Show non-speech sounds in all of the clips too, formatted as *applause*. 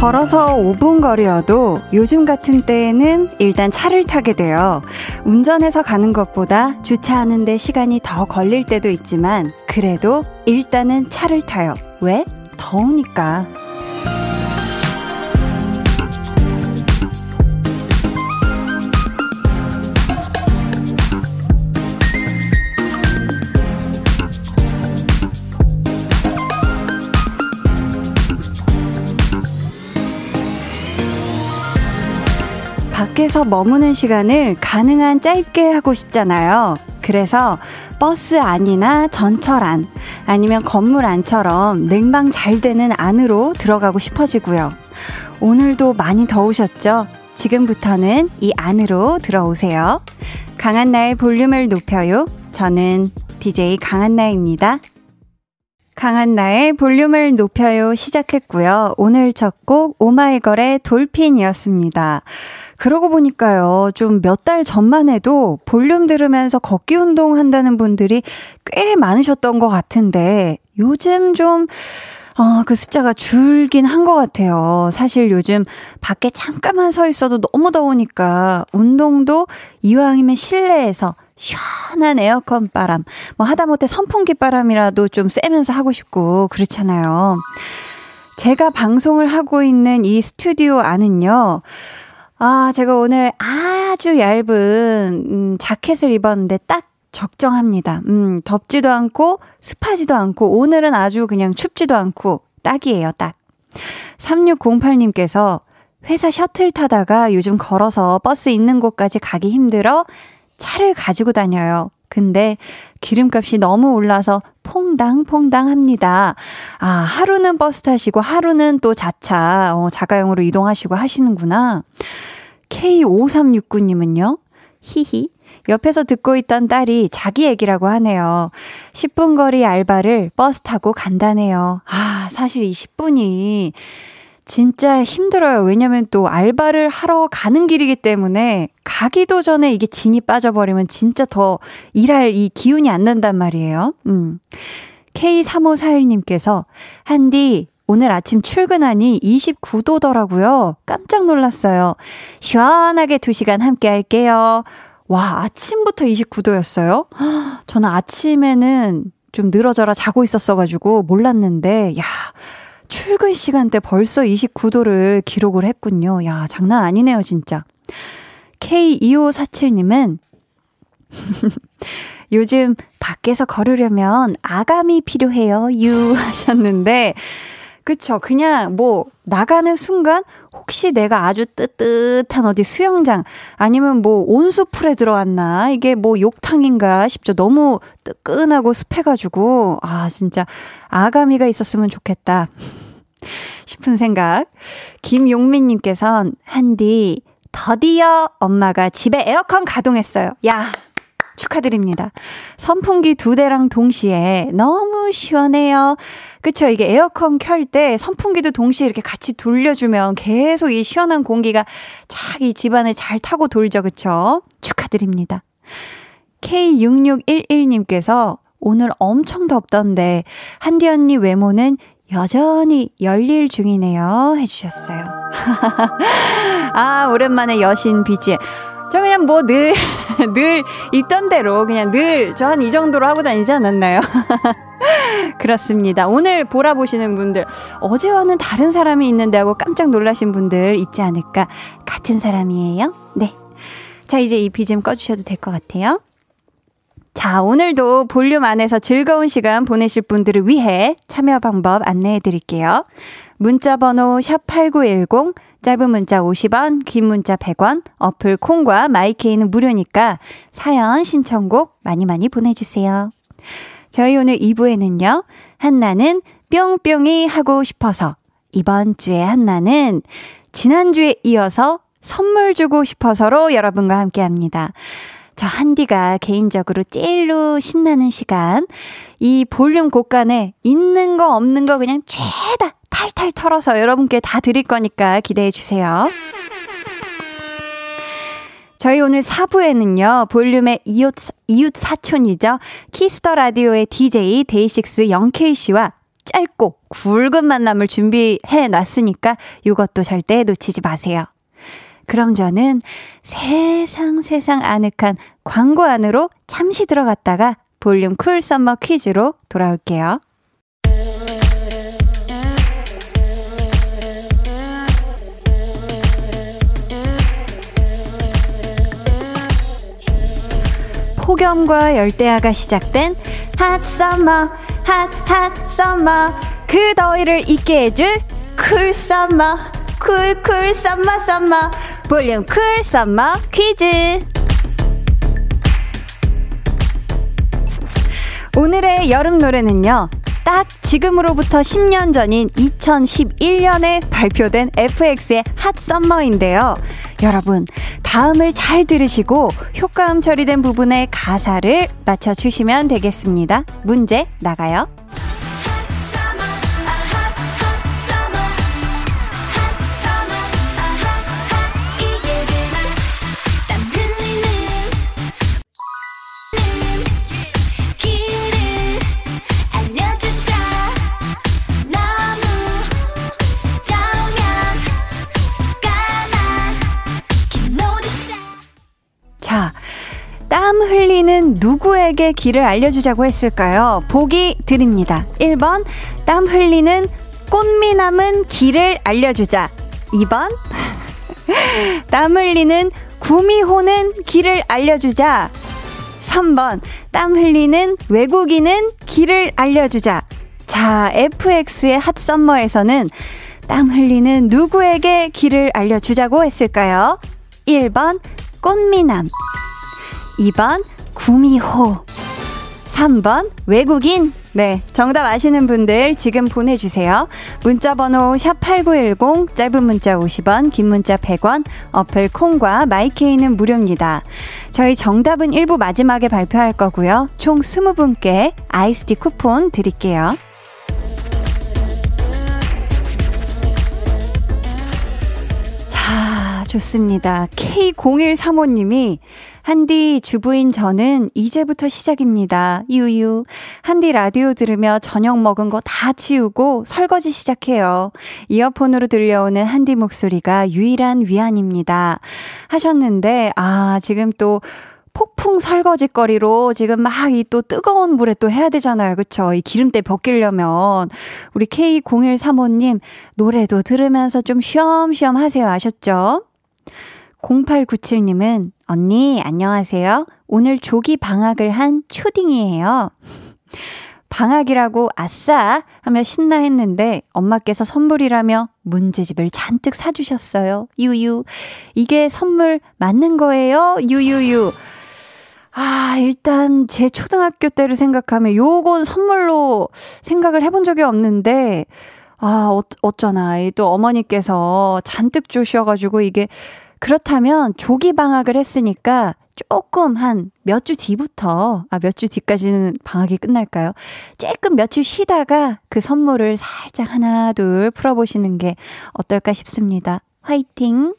걸어서 5분 거리여도 요즘 같은 때에는 일단 차를 타게 돼요. 운전해서 가는 것보다 주차하는데 시간이 더 걸릴 때도 있지만 그래도 일단은 차를 타요. 왜? 더우니까. 밖에서 머무는 시간을 가능한 짧게 하고 싶잖아요. 그래서 버스 안이나 전철 안, 아니면 건물 안처럼 냉방 잘 되는 안으로 들어가고 싶어지고요. 오늘도 많이 더우셨죠? 지금부터는 이 안으로 들어오세요. 강한나의 볼륨을 높여요. 저는 DJ 강한나입니다. 강한나의 볼륨을 높여요 시작했고요. 오늘 첫 곡 오마이걸의 돌핀이었습니다. 그러고 보니까요, 좀 몇 달 전만 해도 볼륨 들으면서 걷기 운동 한다는 분들이 꽤 많으셨던 것 같은데, 요즘 좀, 어, 그 숫자가 줄긴 한 것 같아요. 사실 요즘 밖에 잠깐만 서 있어도 너무 더우니까 운동도 이왕이면 실내에서 시원한 에어컨 바람, 뭐 하다못해 선풍기 바람이라도 좀 쐬면서 하고 싶고 그렇잖아요. 제가 방송을 하고 있는 이 스튜디오 안은요, 아, 제가 오늘 아주 얇은, 음, 자켓을 입었는데 딱 적정합니다. 음, 덥지도 않고, 습하지도 않고, 오늘은 아주 그냥 춥지도 않고, 딱이에요, 딱. 3608님께서 회사 셔틀 타다가 요즘 걸어서 버스 있는 곳까지 가기 힘들어 차를 가지고 다녀요. 근데 기름값이 너무 올라서 퐁당퐁당 합니다. 아, 하루는 버스 타시고 하루는 또 자차, 어, 자가용으로 이동하시고 하시는구나. K5369님은요? 히히. 옆에서 듣고 있던 딸이 자기 얘기라고 하네요. 10분 거리 알바를 버스 타고 간다네요. 아, 사실 이 10분이 진짜 힘들어요. 왜냐면 또 알바를 하러 가는 길이기 때문에 가기도 전에 이게 진이 빠져버리면 진짜 더 일할 이 기운이 안 난단 말이에요. 음. K3541님께서, 한디, 오늘 아침 출근하니 29도더라고요. 깜짝 놀랐어요. 시원하게 2시간 함께 할게요. 와, 아침부터 29도였어요? 저는 아침에는 좀 늘어져라 자고 있었어가지고 몰랐는데, 야, 출근 시간대 벌써 29도를 기록을 했군요. 야, 장난 아니네요, 진짜. K2547님은 *laughs* 요즘 밖에서 걸으려면 아감이 필요해요. 유 하셨는데 그쵸. 그냥 뭐 나가는 순간 혹시 내가 아주 뜨뜻한 어디 수영장 아니면 뭐 온수풀에 들어왔나 이게 뭐 욕탕인가 싶죠. 너무 뜨끈하고 습해가지고 아 진짜 아가미가 있었으면 좋겠다. *laughs* 싶은 생각. 김용민님께선 한디 더디어 엄마가 집에 에어컨 가동했어요. 야 축하드립니다. 선풍기 두 대랑 동시에 너무 시원해요. 그쵸? 이게 에어컨 켤 때 선풍기도 동시에 이렇게 같이 돌려주면 계속 이 시원한 공기가 착이 집안을 잘 타고 돌죠. 그쵸? 축하드립니다. K6611님께서 오늘 엄청 덥던데 한디 언니 외모는 여전히 열일 중이네요. 해주셨어요. *laughs* 아, 오랜만에 여신 BGM. 저 그냥 뭐 늘, *laughs* 늘 입던 대로 그냥 늘 저 한 이 정도로 하고 다니지 않았나요? *laughs* 그렇습니다. 오늘 보라 보시는 분들, 어제와는 다른 사람이 있는데 하고 깜짝 놀라신 분들 있지 않을까? 같은 사람이에요? 네. 자, 이제 이 BGM 꺼주셔도 될 것 같아요. 자, 오늘도 볼륨 안에서 즐거운 시간 보내실 분들을 위해 참여 방법 안내해 드릴게요. 문자 번호 샵8910 짧은 문자 50원, 긴 문자 100원, 어플 콩과 마이케이는 무료니까 사연 신청곡 많이 많이 보내주세요. 저희 오늘 2부에는요, 한나는 뿅뿅이 하고 싶어서, 이번 주에 한나는 지난주에 이어서 선물 주고 싶어서로 여러분과 함께 합니다. 저 한디가 개인적으로 제일로 신나는 시간, 이 볼륨 곡간에 있는 거 없는 거 그냥 죄다 탈탈 털어서 여러분께 다 드릴 거니까 기대해 주세요. 저희 오늘 4부에는요, 볼륨의 이웃, 이웃 사촌이죠. Kiss the Radio의 DJ 데이식스 영케이 씨와 짧고 굵은 만남을 준비해 놨으니까 이것도 절대 놓치지 마세요. 그럼 저는 세상 세상 아늑한 광고 안으로 잠시 들어갔다가 볼륨 cool summer 퀴즈로 돌아올게요. 폭염과 열대야가 시작된 hot summer hot hot summer 그 더위를 잊게 해줄 cool summer cool cool summer summer 볼륨 cool summer 퀴즈 오늘의 여름 노래는요. 딱 지금으로부터 10년 전인 2011년에 발표된 FX의 Hot Summer인데요. 여러분, 다음을 잘 들으시고 효과음 처리된 부분의 가사를 맞춰주시면 되겠습니다. 문제 나가요. 누구에게 길을 알려주자고 했을까요? 보기 드립니다. 1번, 땀 흘리는 꽃미남은 길을 알려주자. 2번, *laughs* 땀 흘리는 구미호는 길을 알려주자. 3번, 땀 흘리는 외국인은 길을 알려주자. 자, FX의 핫썸머에서는 땀 흘리는 누구에게 길을 알려주자고 했을까요? 1번, 꽃미남. 2번 구미호 3번 외국인 네, 정답 아시는 분들 지금 보내주세요. 문자 번호 샵8910, 짧은 문자 50원, 긴 문자 100원, 어플 콩과 마이케이는 무료입니다. 저희 정답은 1부 마지막에 발표할 거고요. 총 20분께 아이스티 쿠폰 드릴게요. 자, 좋습니다. K0135님이 한디 주부인 저는 이제부터 시작입니다. 유유. 한디 라디오 들으며 저녁 먹은 거 다 치우고 설거지 시작해요. 이어폰으로 들려오는 한디 목소리가 유일한 위안입니다. 하셨는데, 아, 지금 또 폭풍 설거지 거리로 지금 막 이 또 뜨거운 물에 또 해야 되잖아요. 그쵸? 이 기름때 벗기려면. 우리 K0135님, 노래도 들으면서 좀 쉬엄쉬엄 하세요. 아셨죠? 0897님은 언니 안녕하세요. 오늘 조기 방학을 한 초딩이에요. 방학이라고 아싸 하며 신나 했는데 엄마께서 선물이라며 문제집을 잔뜩 사주셨어요. 유유. 이게 선물 맞는 거예요? 유유유. 아, 일단 제 초등학교 때를 생각하면 요건 선물로 생각을 해본 적이 없는데, 아, 어, 어쩌나. 또 어머니께서 잔뜩 주셔가지고 이게 그렇다면 조기 방학을 했으니까 조금 한 몇 주 뒤부터, 아, 몇 주 뒤까지는 방학이 끝날까요? 조금 며칠 쉬다가 그 선물을 살짝 하나, 둘 풀어보시는 게 어떨까 싶습니다. 화이팅!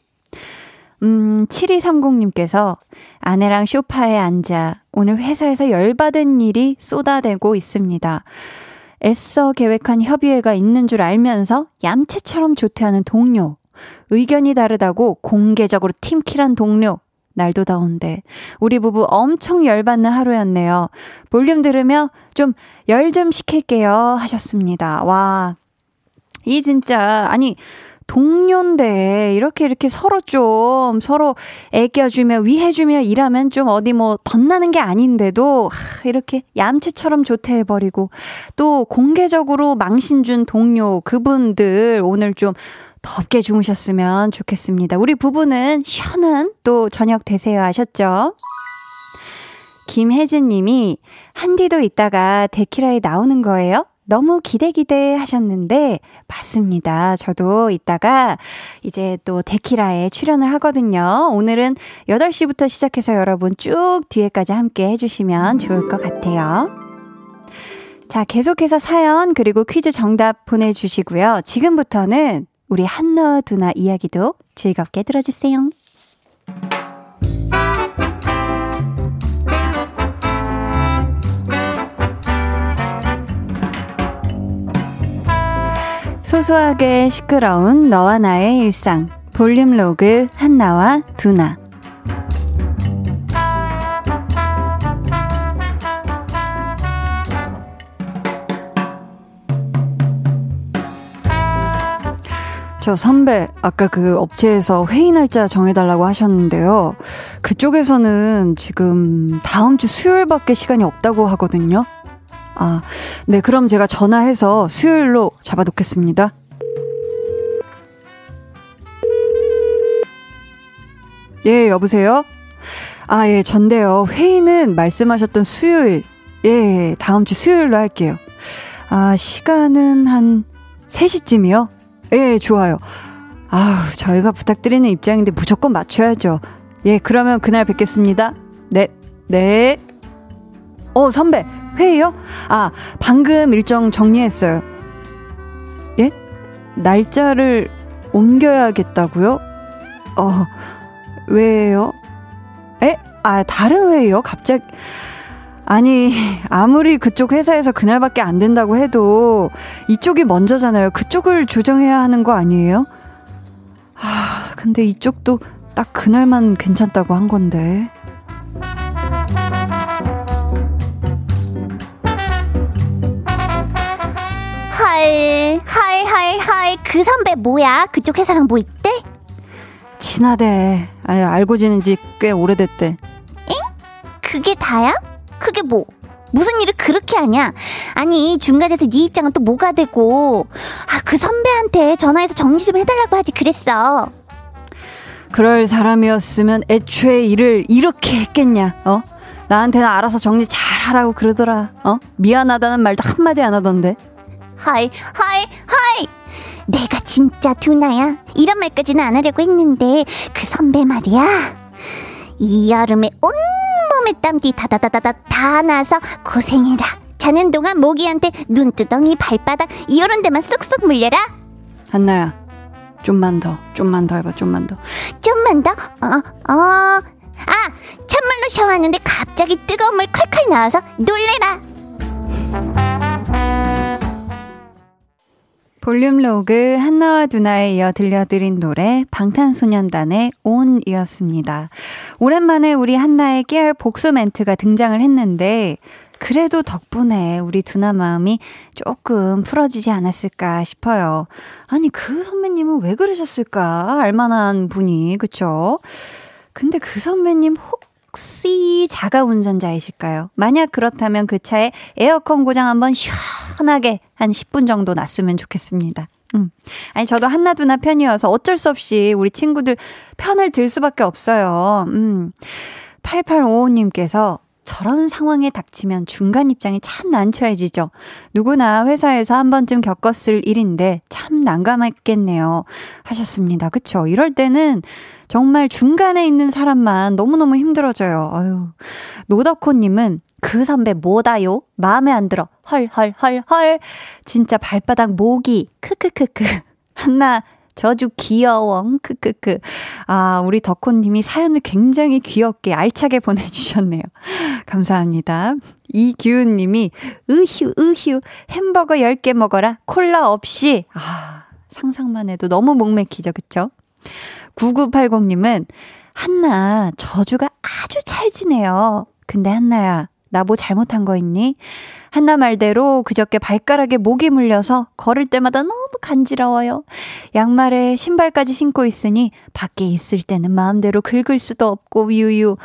음, 7230님께서 아내랑 쇼파에 앉아 오늘 회사에서 열받은 일이 쏟아내고 있습니다. 애써 계획한 협의회가 있는 줄 알면서 얌체처럼 조퇴하는 동료. 의견이 다르다고 공개적으로 팀킬한 동료. 날도 더운데 우리 부부 엄청 열받는 하루였네요. 볼륨 들으며 좀 열좀 시킬게요 하셨습니다. 와. 이 진짜 아니 동료인데 이렇게 이렇게 서로 좀 서로 애껴주며 위해주며 일하면 좀 어디 뭐 덧나는 게 아닌데도 이렇게 얌체처럼 조퇴해버리고 또 공개적으로 망신 준 동료 그분들 오늘 좀 덥게 주무셨으면 좋겠습니다. 우리 부부는 시원한 또 저녁 되세요 하셨죠? 김혜진 님이 한디도 이따가 데키라에 나오는 거예요? 너무 기대 기대 하셨는데 맞습니다. 저도 이따가 이제 또 데키라에 출연을 하거든요. 오늘은 8시부터 시작해서 여러분 쭉 뒤에까지 함께 해주시면 좋을 것 같아요. 자, 계속해서 사연 그리고 퀴즈 정답 보내주시고요. 지금부터는 우리 한나 두나 이야기도 즐겁게 들어주세요. 소소하게 시끄러운 너와 나의 일상 볼륨 로그 한나와 두나 저 선배, 아까 그 업체에서 회의 날짜 정해달라고 하셨는데요. 그쪽에서는 지금 다음 주 수요일밖에 시간이 없다고 하거든요. 아, 네, 그럼 제가 전화해서 수요일로 잡아놓겠습니다. 예, 여보세요? 아, 예, 전데요. 회의는 말씀하셨던 수요일, 예, 다음 주 수요일로 할게요. 아, 시간은 한 3시쯤이요? 예, 좋아요. 아우, 저희가 부탁드리는 입장인데 무조건 맞춰야죠. 예, 그러면 그날 뵙겠습니다. 네, 네. 어, 선배, 회의요? 아, 방금 일정 정리했어요. 예? 날짜를 옮겨야겠다고요? 어, 왜요? 에? 아, 다른 회의요? 갑자기. 아니, 아무리 그쪽 회사에서 그날밖에 안 된다고 해도 이쪽이 먼저잖아요. 그쪽을 조정해야 하는 거 아니에요? 아, 근데 이쪽도 딱 그날만 괜찮다고 한 건데. 헐, 헐, 헐, 헐. 그 선배 뭐야? 그쪽 회사랑 뭐 있대? 친하대. 아니, 알고 지낸 지 꽤 오래됐대. 엥? 그게 다야? 그게 뭐? 무슨 일을 그렇게 하냐? 아니, 중간에서 네 입장은 또 뭐가 되고. 아, 그 선배한테 전화해서 정리 좀 해달라고 하지 그랬어. 그럴 사람이었으면 애초에 일을 이렇게 했겠냐, 어? 나한테는 알아서 정리 잘 하라고 그러더라, 어? 미안하다는 말도 한마디 안 하던데. 헐, 헐, 헐! 내가 진짜 두나야? 이런 말까지는 안 하려고 했는데, 그 선배 말이야. 이 여름에 온 땀띠 다다다다다 다 나서 고생해라. 자는 동안 모기한테 눈두덩이 발바닥 이런 데만 쑥쑥 물려라. 한나야, 좀만 더, 좀만 더 해봐, 좀만 더. 좀만 더? 어, 어. 아, 찬물로 샤워하는데 갑자기 뜨거운 물 콸콸 나와서 놀래라. 볼륨 로그 한나와 두나에 이어 들려드린 노래 방탄소년단의 온이었습니다. 오랜만에 우리 한나의 깨알 복수 멘트가 등장을 했는데 그래도 덕분에 우리 두나 마음이 조금 풀어지지 않았을까 싶어요. 아니 그 선배님은 왜 그러셨을까? 알만한 분이 그쵸? 근데 그 선배님 혹 시 자가 운전자이실까요? 만약 그렇다면 그 차에 에어컨 고장 한번 슉 편하게 한 10분 정도 놨으면 좋겠습니다. 음. 아니, 저도 한나두나 편이어서 어쩔 수 없이 우리 친구들 편을 들 수밖에 없어요. 음. 8855님께서 저런 상황에 닥치면 중간 입장이 참 난처해지죠. 누구나 회사에서 한 번쯤 겪었을 일인데 참 난감했겠네요. 하셨습니다. 그쵸? 이럴 때는 정말 중간에 있는 사람만 너무너무 힘들어져요. 아유. 노덕호님은 그 선배 뭐다요? 마음에 안 들어. 헐, 헐, 헐, 헐. 진짜 발바닥 모기. 크크크크. *laughs* 한나, 저주 귀여워. 크크크. 아, 우리 덕호님이 사연을 굉장히 귀엽게 알차게 보내주셨네요. *laughs* 감사합니다. 이규은님이, 으휴, 으휴, 햄버거 10개 먹어라. 콜라 없이. 아, 상상만 해도 너무 목맥히죠. 그쵸? 9980님은, 한나, 저주가 아주 찰지네요. 근데 한나야, 나 뭐 잘못한 거 있니? 한나 말대로 그저께 발가락에 목이 물려서 걸을 때마다 너무 간지러워요. 양말에 신발까지 신고 있으니 밖에 있을 때는 마음대로 긁을 수도 없고 유유.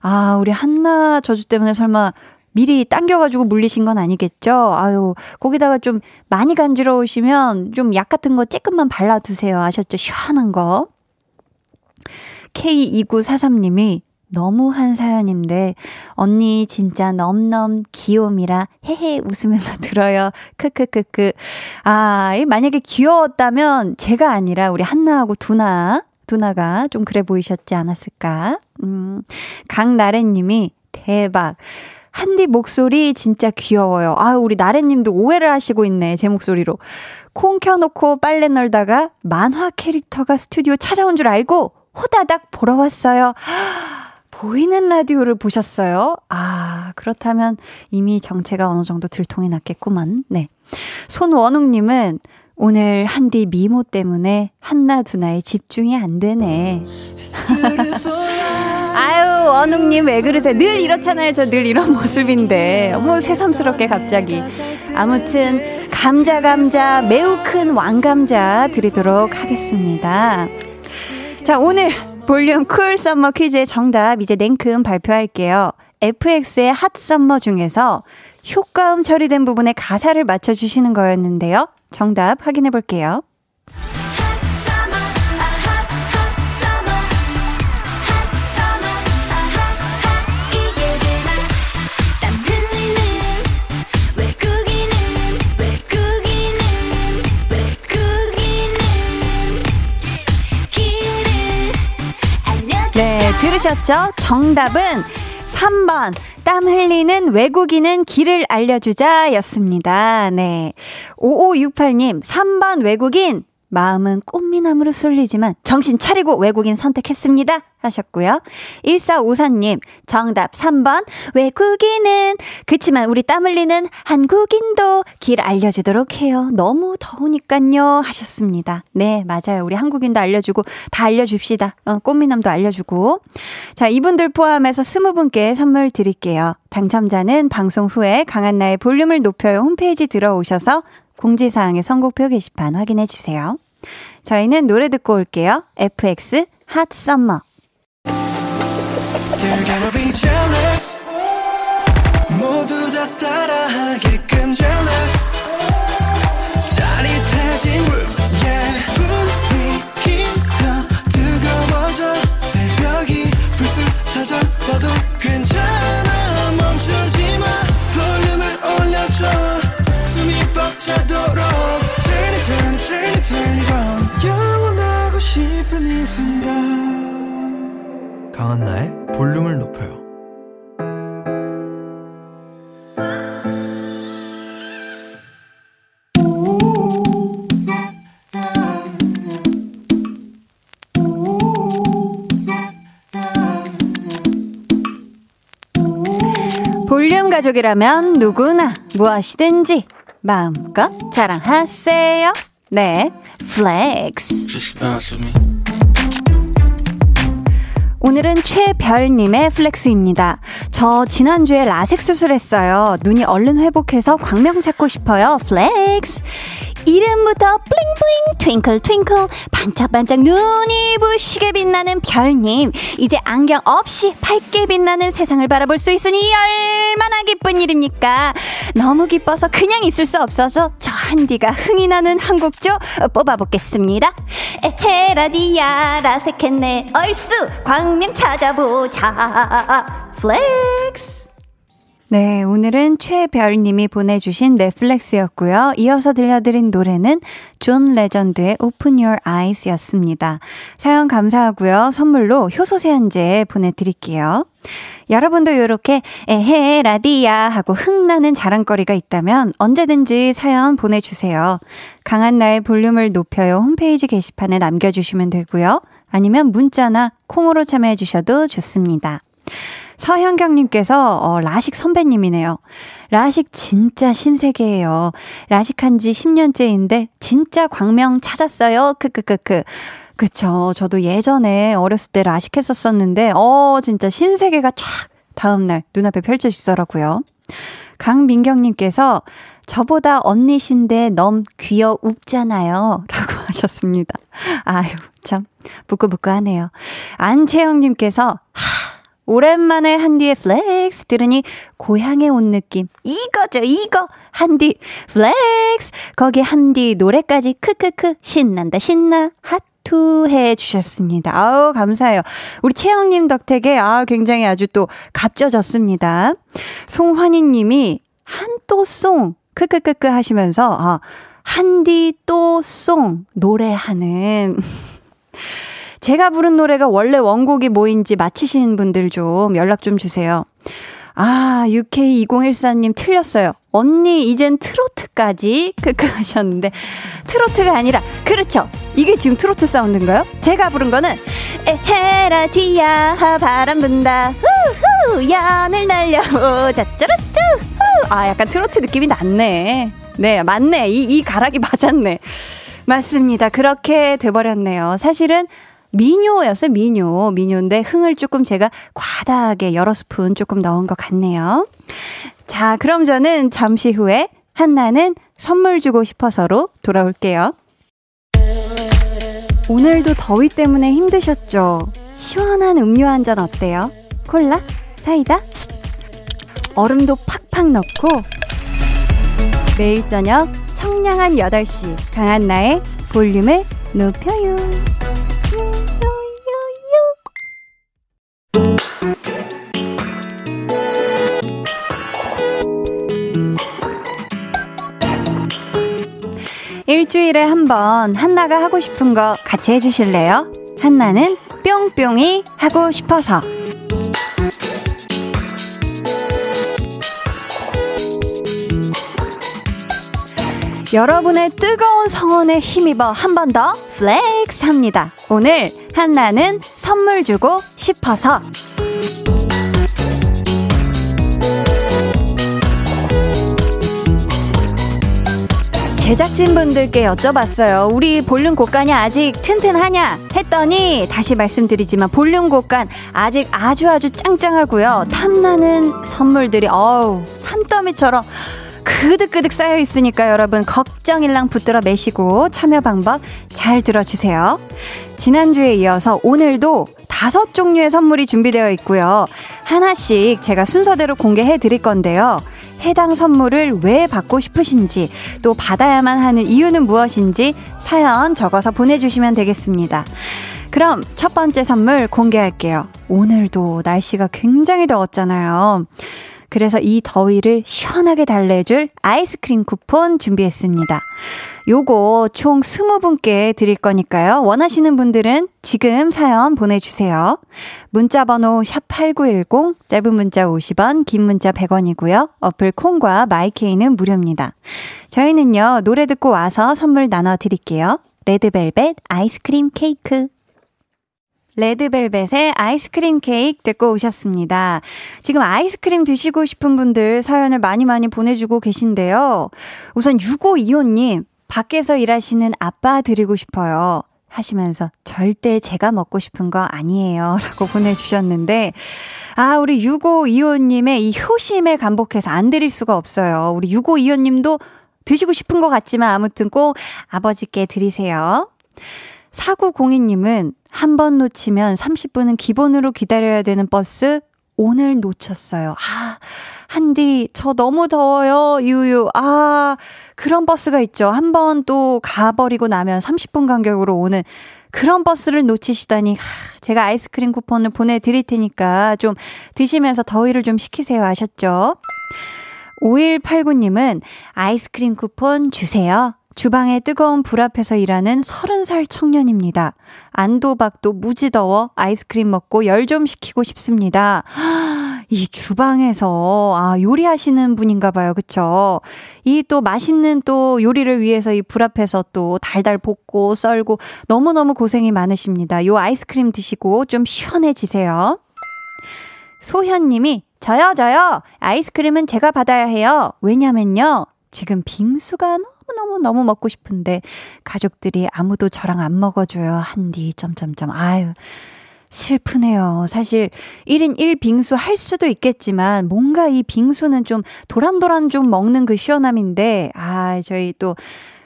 아, 우리 한나 저주 때문에 설마 미리 당겨가지고 물리신 건 아니겠죠? 아유, 거기다가 좀 많이 간지러우시면 좀 약 같은 거 조금만 발라두세요. 아셨죠? 시원한 거. K2943님이 너무한 사연인데 언니 진짜 넘넘 귀요미라 헤헤 웃으면서 *laughs* 들어요. 크크크크. 아, 만약에 귀여웠다면 제가 아니라 우리 한나하고 두나 두나가 좀 그래 보이셨지 않았을까? 음. 강나래 님이 대박. 한디 목소리 진짜 귀여워요. 아, 우리 나래님도 오해를 하시고 있네, 제 목소리로. 콩 켜놓고 빨래 널다가 만화 캐릭터가 스튜디오 찾아온 줄 알고 호다닥 보러 왔어요. 보이는 라디오를 보셨어요? 아, 그렇다면 이미 정체가 어느 정도 들통이 났겠구만. 네. 손원웅님은 오늘 한디 미모 때문에 한나 두나에 집중이 안 되네. *laughs* 아유, 원웅님 왜 그러세요? 늘 이렇잖아요. 저 늘 이런 모습인데. 어머, 새삼스럽게 갑자기. 아무튼, 감자, 감자, 매우 큰 왕감자 드리도록 하겠습니다. 자, 오늘 볼륨 cool summer 퀴즈의 정답 이제 냉큼 발표할게요. FX의 Hot Summer 중에서 효과음 처리된 부분에 가사를 맞춰주시는 거였는데요. 정답 확인해 볼게요. 들으셨죠? 정답은 3번. 땀 흘리는 외국인은 길을 알려주자 였습니다. 네. 5568님, 3번 외국인. 마음은 꽃미남으로 쏠리지만 정신 차리고 외국인 선택했습니다. 하셨고요. 1454님, 정답 3번. 외국인은, 그치만 우리 땀 흘리는 한국인도 길 알려주도록 해요. 너무 더우니깐요. 하셨습니다. 네, 맞아요. 우리 한국인도 알려주고, 다 알려줍시다. 어, 꽃미남도 알려주고. 자, 이분들 포함해서 20분께 선물 드릴게요. 당첨자는 방송 후에 강한나의 볼륨을 높여요 홈페이지 들어오셔서 공지사항의 선곡표 게시판 확인해 주세요. 저희는 노래 듣고 올게요. FX 핫 썸머. 다 따라하게 벅차도록. Turn it, turn it, turn it, turn it on. 영원하고 싶은 이 순간. 강한나의 볼륨을 높여요. 볼륨 가족이라면 누구나 무엇이든지 마음껏 자랑하세요. 네, flex. 오늘은 최별님의 flex입니다. 저 지난주에 라섹 수술했어요. 눈이 얼른 회복해서 광명 찾고 싶어요. flex. 이름부터 bling bling twinkle twinkle 반짝반짝 눈이 부시게 빛나는 별님. 이제 안경 없이 밝게 빛나는 세상을 바라볼 수 있으니 얼마나 기쁜 일입니까? 너무 기뻐서 그냥 있을 수 없어서 저 한디가 흥이 나는 한 곡조 뽑아보겠습니다. 에헤라디야 라섹했네. 얼쑤 광명 찾아보자. flex 네, 오늘은 최별님이 보내주신 넷플렉스였고요. 이어서 들려드린 노래는 존 레전드의 Open Your Eyes 였습니다. 사연 감사하고요. 선물로 효소 세안제 보내드릴게요. 여러분도 이렇게 에헤 라디야 하고 흥나는 자랑거리가 있다면 언제든지 사연 보내주세요. 강한나의 볼륨을 높여요 홈페이지 게시판에 남겨주시면 되고요. 아니면 문자나 콩으로 참여해 주셔도 좋습니다. 서현경님께서, 어, 라식 선배님이네요. 라식 진짜 신세계예요. 라식한 지 10년째인데, 진짜 광명 찾았어요. 크크크크. 그쵸. 저도 예전에 어렸을 때 라식 했었었는데, 어, 진짜 신세계가 촥! 다음날 눈앞에 펼쳐지더라고요. 강민경님께서, 저보다 언니신데 넘 귀여웁잖아요. 라고 *laughs* 하셨습니다. 아유, 참, 부끄부끄하네요. 안채영님께서, 하, 오랜만에 한디의 flex 들으니 고향에 온 느낌. 이거죠, 이거. 한디 flex. 거기 한디 노래까지 크크크 신난다, 신나. 하트 해 주셨습니다. 아우, 감사해요. 우리 채영 님 덕택에 아, 굉장히 아주 또 값져졌습니다. 송환희 님이 한또송 크크크크 하시면서 아, 한디 또 송 노래하는 제가 부른 노래가 원래 원곡이 뭐인지 맞히시는 분들 좀 연락 좀 주세요. 아, UK2014님 틀렸어요. 언니, 이젠 트로트까지? 크크 하셨는데, 트로트가 아니라, 그렇죠. 이게 지금 트로트 사운드인가요? 제가 부른 거는, 에헤라티야, 바람 분다, 후후, 연을 날려보자, 쭈루쭈, 후. 아, 약간 트로트 느낌이 났네. 네, 맞네. 이, 이 가락이 맞았네. 맞습니다. 그렇게 돼버렸네요. 사실은 미녀였어요, 미녀. 미녀인데 흥을 조금 제가 과다하게 여러 스푼 조금 넣은 것 같네요. 자, 그럼 저는 잠시 후에 한나는 선물 주고 싶어서로 돌아올게요. 오늘도 더위 때문에 힘드셨죠? 시원한 음료 한 잔 어때요? 콜라? 사이다? 얼음도 팍팍 넣고 매일 저녁 청량한 8시 강한 나의 볼륨을 높여요. 일주일에 한 번 한나가 하고 싶은 거 같이 해주실래요? 한나는 뿅뿅이 하고 싶어서. 여러분의 뜨거운 성원에 힘입어 한 번 더 flex 합니다. 오늘 한나는 선물 주고 싶어서. 제작진분들께 여쭤봤어요. 우리 볼륨 곡간이 아직 튼튼하냐? 했더니 다시 말씀드리지만 볼륨 곡간 아직 아주 아주 짱짱하고요. 탐나는 선물들이 어우 산더미처럼 그득그득 쌓여 있으니까 여러분 걱정일랑 붙들어 매시고 참여 방법 잘 들어주세요. 지난주에 이어서 오늘도 다섯 종류의 선물이 준비되어 있고요. 하나씩 제가 순서대로 공개해 드릴 건데요. 해당 선물을 왜 받고 싶으신지, 또 받아야만 하는 이유는 무엇인지 사연 적어서 보내주시면 되겠습니다. 그럼 첫 번째 선물 공개할게요. 오늘도 날씨가 굉장히 더웠잖아요. 그래서 이 더위를 시원하게 달래줄 아이스크림 쿠폰 준비했습니다. 요거 총 20분께 드릴 거니까요. 원하시는 분들은 지금 사연 보내주세요. 문자 번호 샵8910, 짧은 문자 50원, 긴 문자 100원이고요. 어플 콩과 마이케이는 무료입니다. 저희는요, 노래 듣고 와서 선물 나눠드릴게요. 레드벨벳 아이스크림 케이크. 레드벨벳의 아이스크림 케이크 듣고 오셨습니다. 지금 아이스크림 드시고 싶은 분들 사연을 많이 많이 보내주고 계신데요. 우선 6525님, 밖에서 일하시는 아빠 드리고 싶어요. 하시면서 절대 제가 먹고 싶은 거 아니에요. *laughs* 라고 보내주셨는데, 아, 우리 6525님의 이 효심에 감복해서 안 드릴 수가 없어요. 우리 6525님도 드시고 싶은 것 같지만 아무튼 꼭 아버지께 드리세요. 4902님은 한 번 놓치면 30분은 기본으로 기다려야 되는 버스 오늘 놓쳤어요. 아, 한디, 저 너무 더워요. 유유. 아, 그런 버스가 있죠. 한 번 또 가버리고 나면 30분 간격으로 오는 그런 버스를 놓치시다니, 하, 제가 아이스크림 쿠폰을 보내드릴 테니까 좀 드시면서 더위를 좀 식히세요. 아셨죠? 5189님은 아이스크림 쿠폰 주세요. 주방에 뜨거운 불 앞에서 일하는 30살 청년입니다. 안도박도 무지더워 아이스크림 먹고 열 좀 식히고 싶습니다. 이 주방에서 아 요리하시는 분인가 봐요. 그쵸? 이또 맛있는 또 요리를 위해서 이 불 앞에서 또 달달 볶고 썰고 너무너무 고생이 많으십니다. 요 아이스크림 드시고 좀 시원해지세요. 소현 님이 저요 저요 아이스크림은 제가 받아야 해요. 왜냐면요. 지금 빙수가 너무 너무 너무 먹고 싶은데 가족들이 아무도 저랑 안 먹어줘요. 한디 점점점 아유 슬프네요. 사실 1인 1빙수 할 수도 있겠지만 뭔가 이 빙수는 좀 도란도란 좀 먹는 그 시원함인데 아 저희 또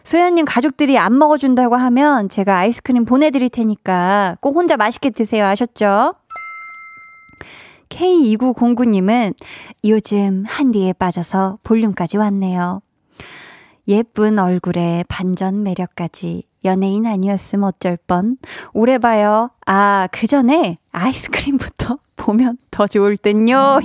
소연님 가족들이 안 먹어준다고 하면 제가 아이스크림 보내드릴 테니까 꼭 혼자 맛있게 드세요. 아셨죠? K2909님은 요즘 한디에 빠져서 볼륨까지 왔네요. 예쁜 얼굴에 반전 매력까지 연예인 아니었으면 어쩔 뻔. 오래 봐요. 아, 그 전에 아이스크림부터 *laughs* 보면 더 좋을 땐요.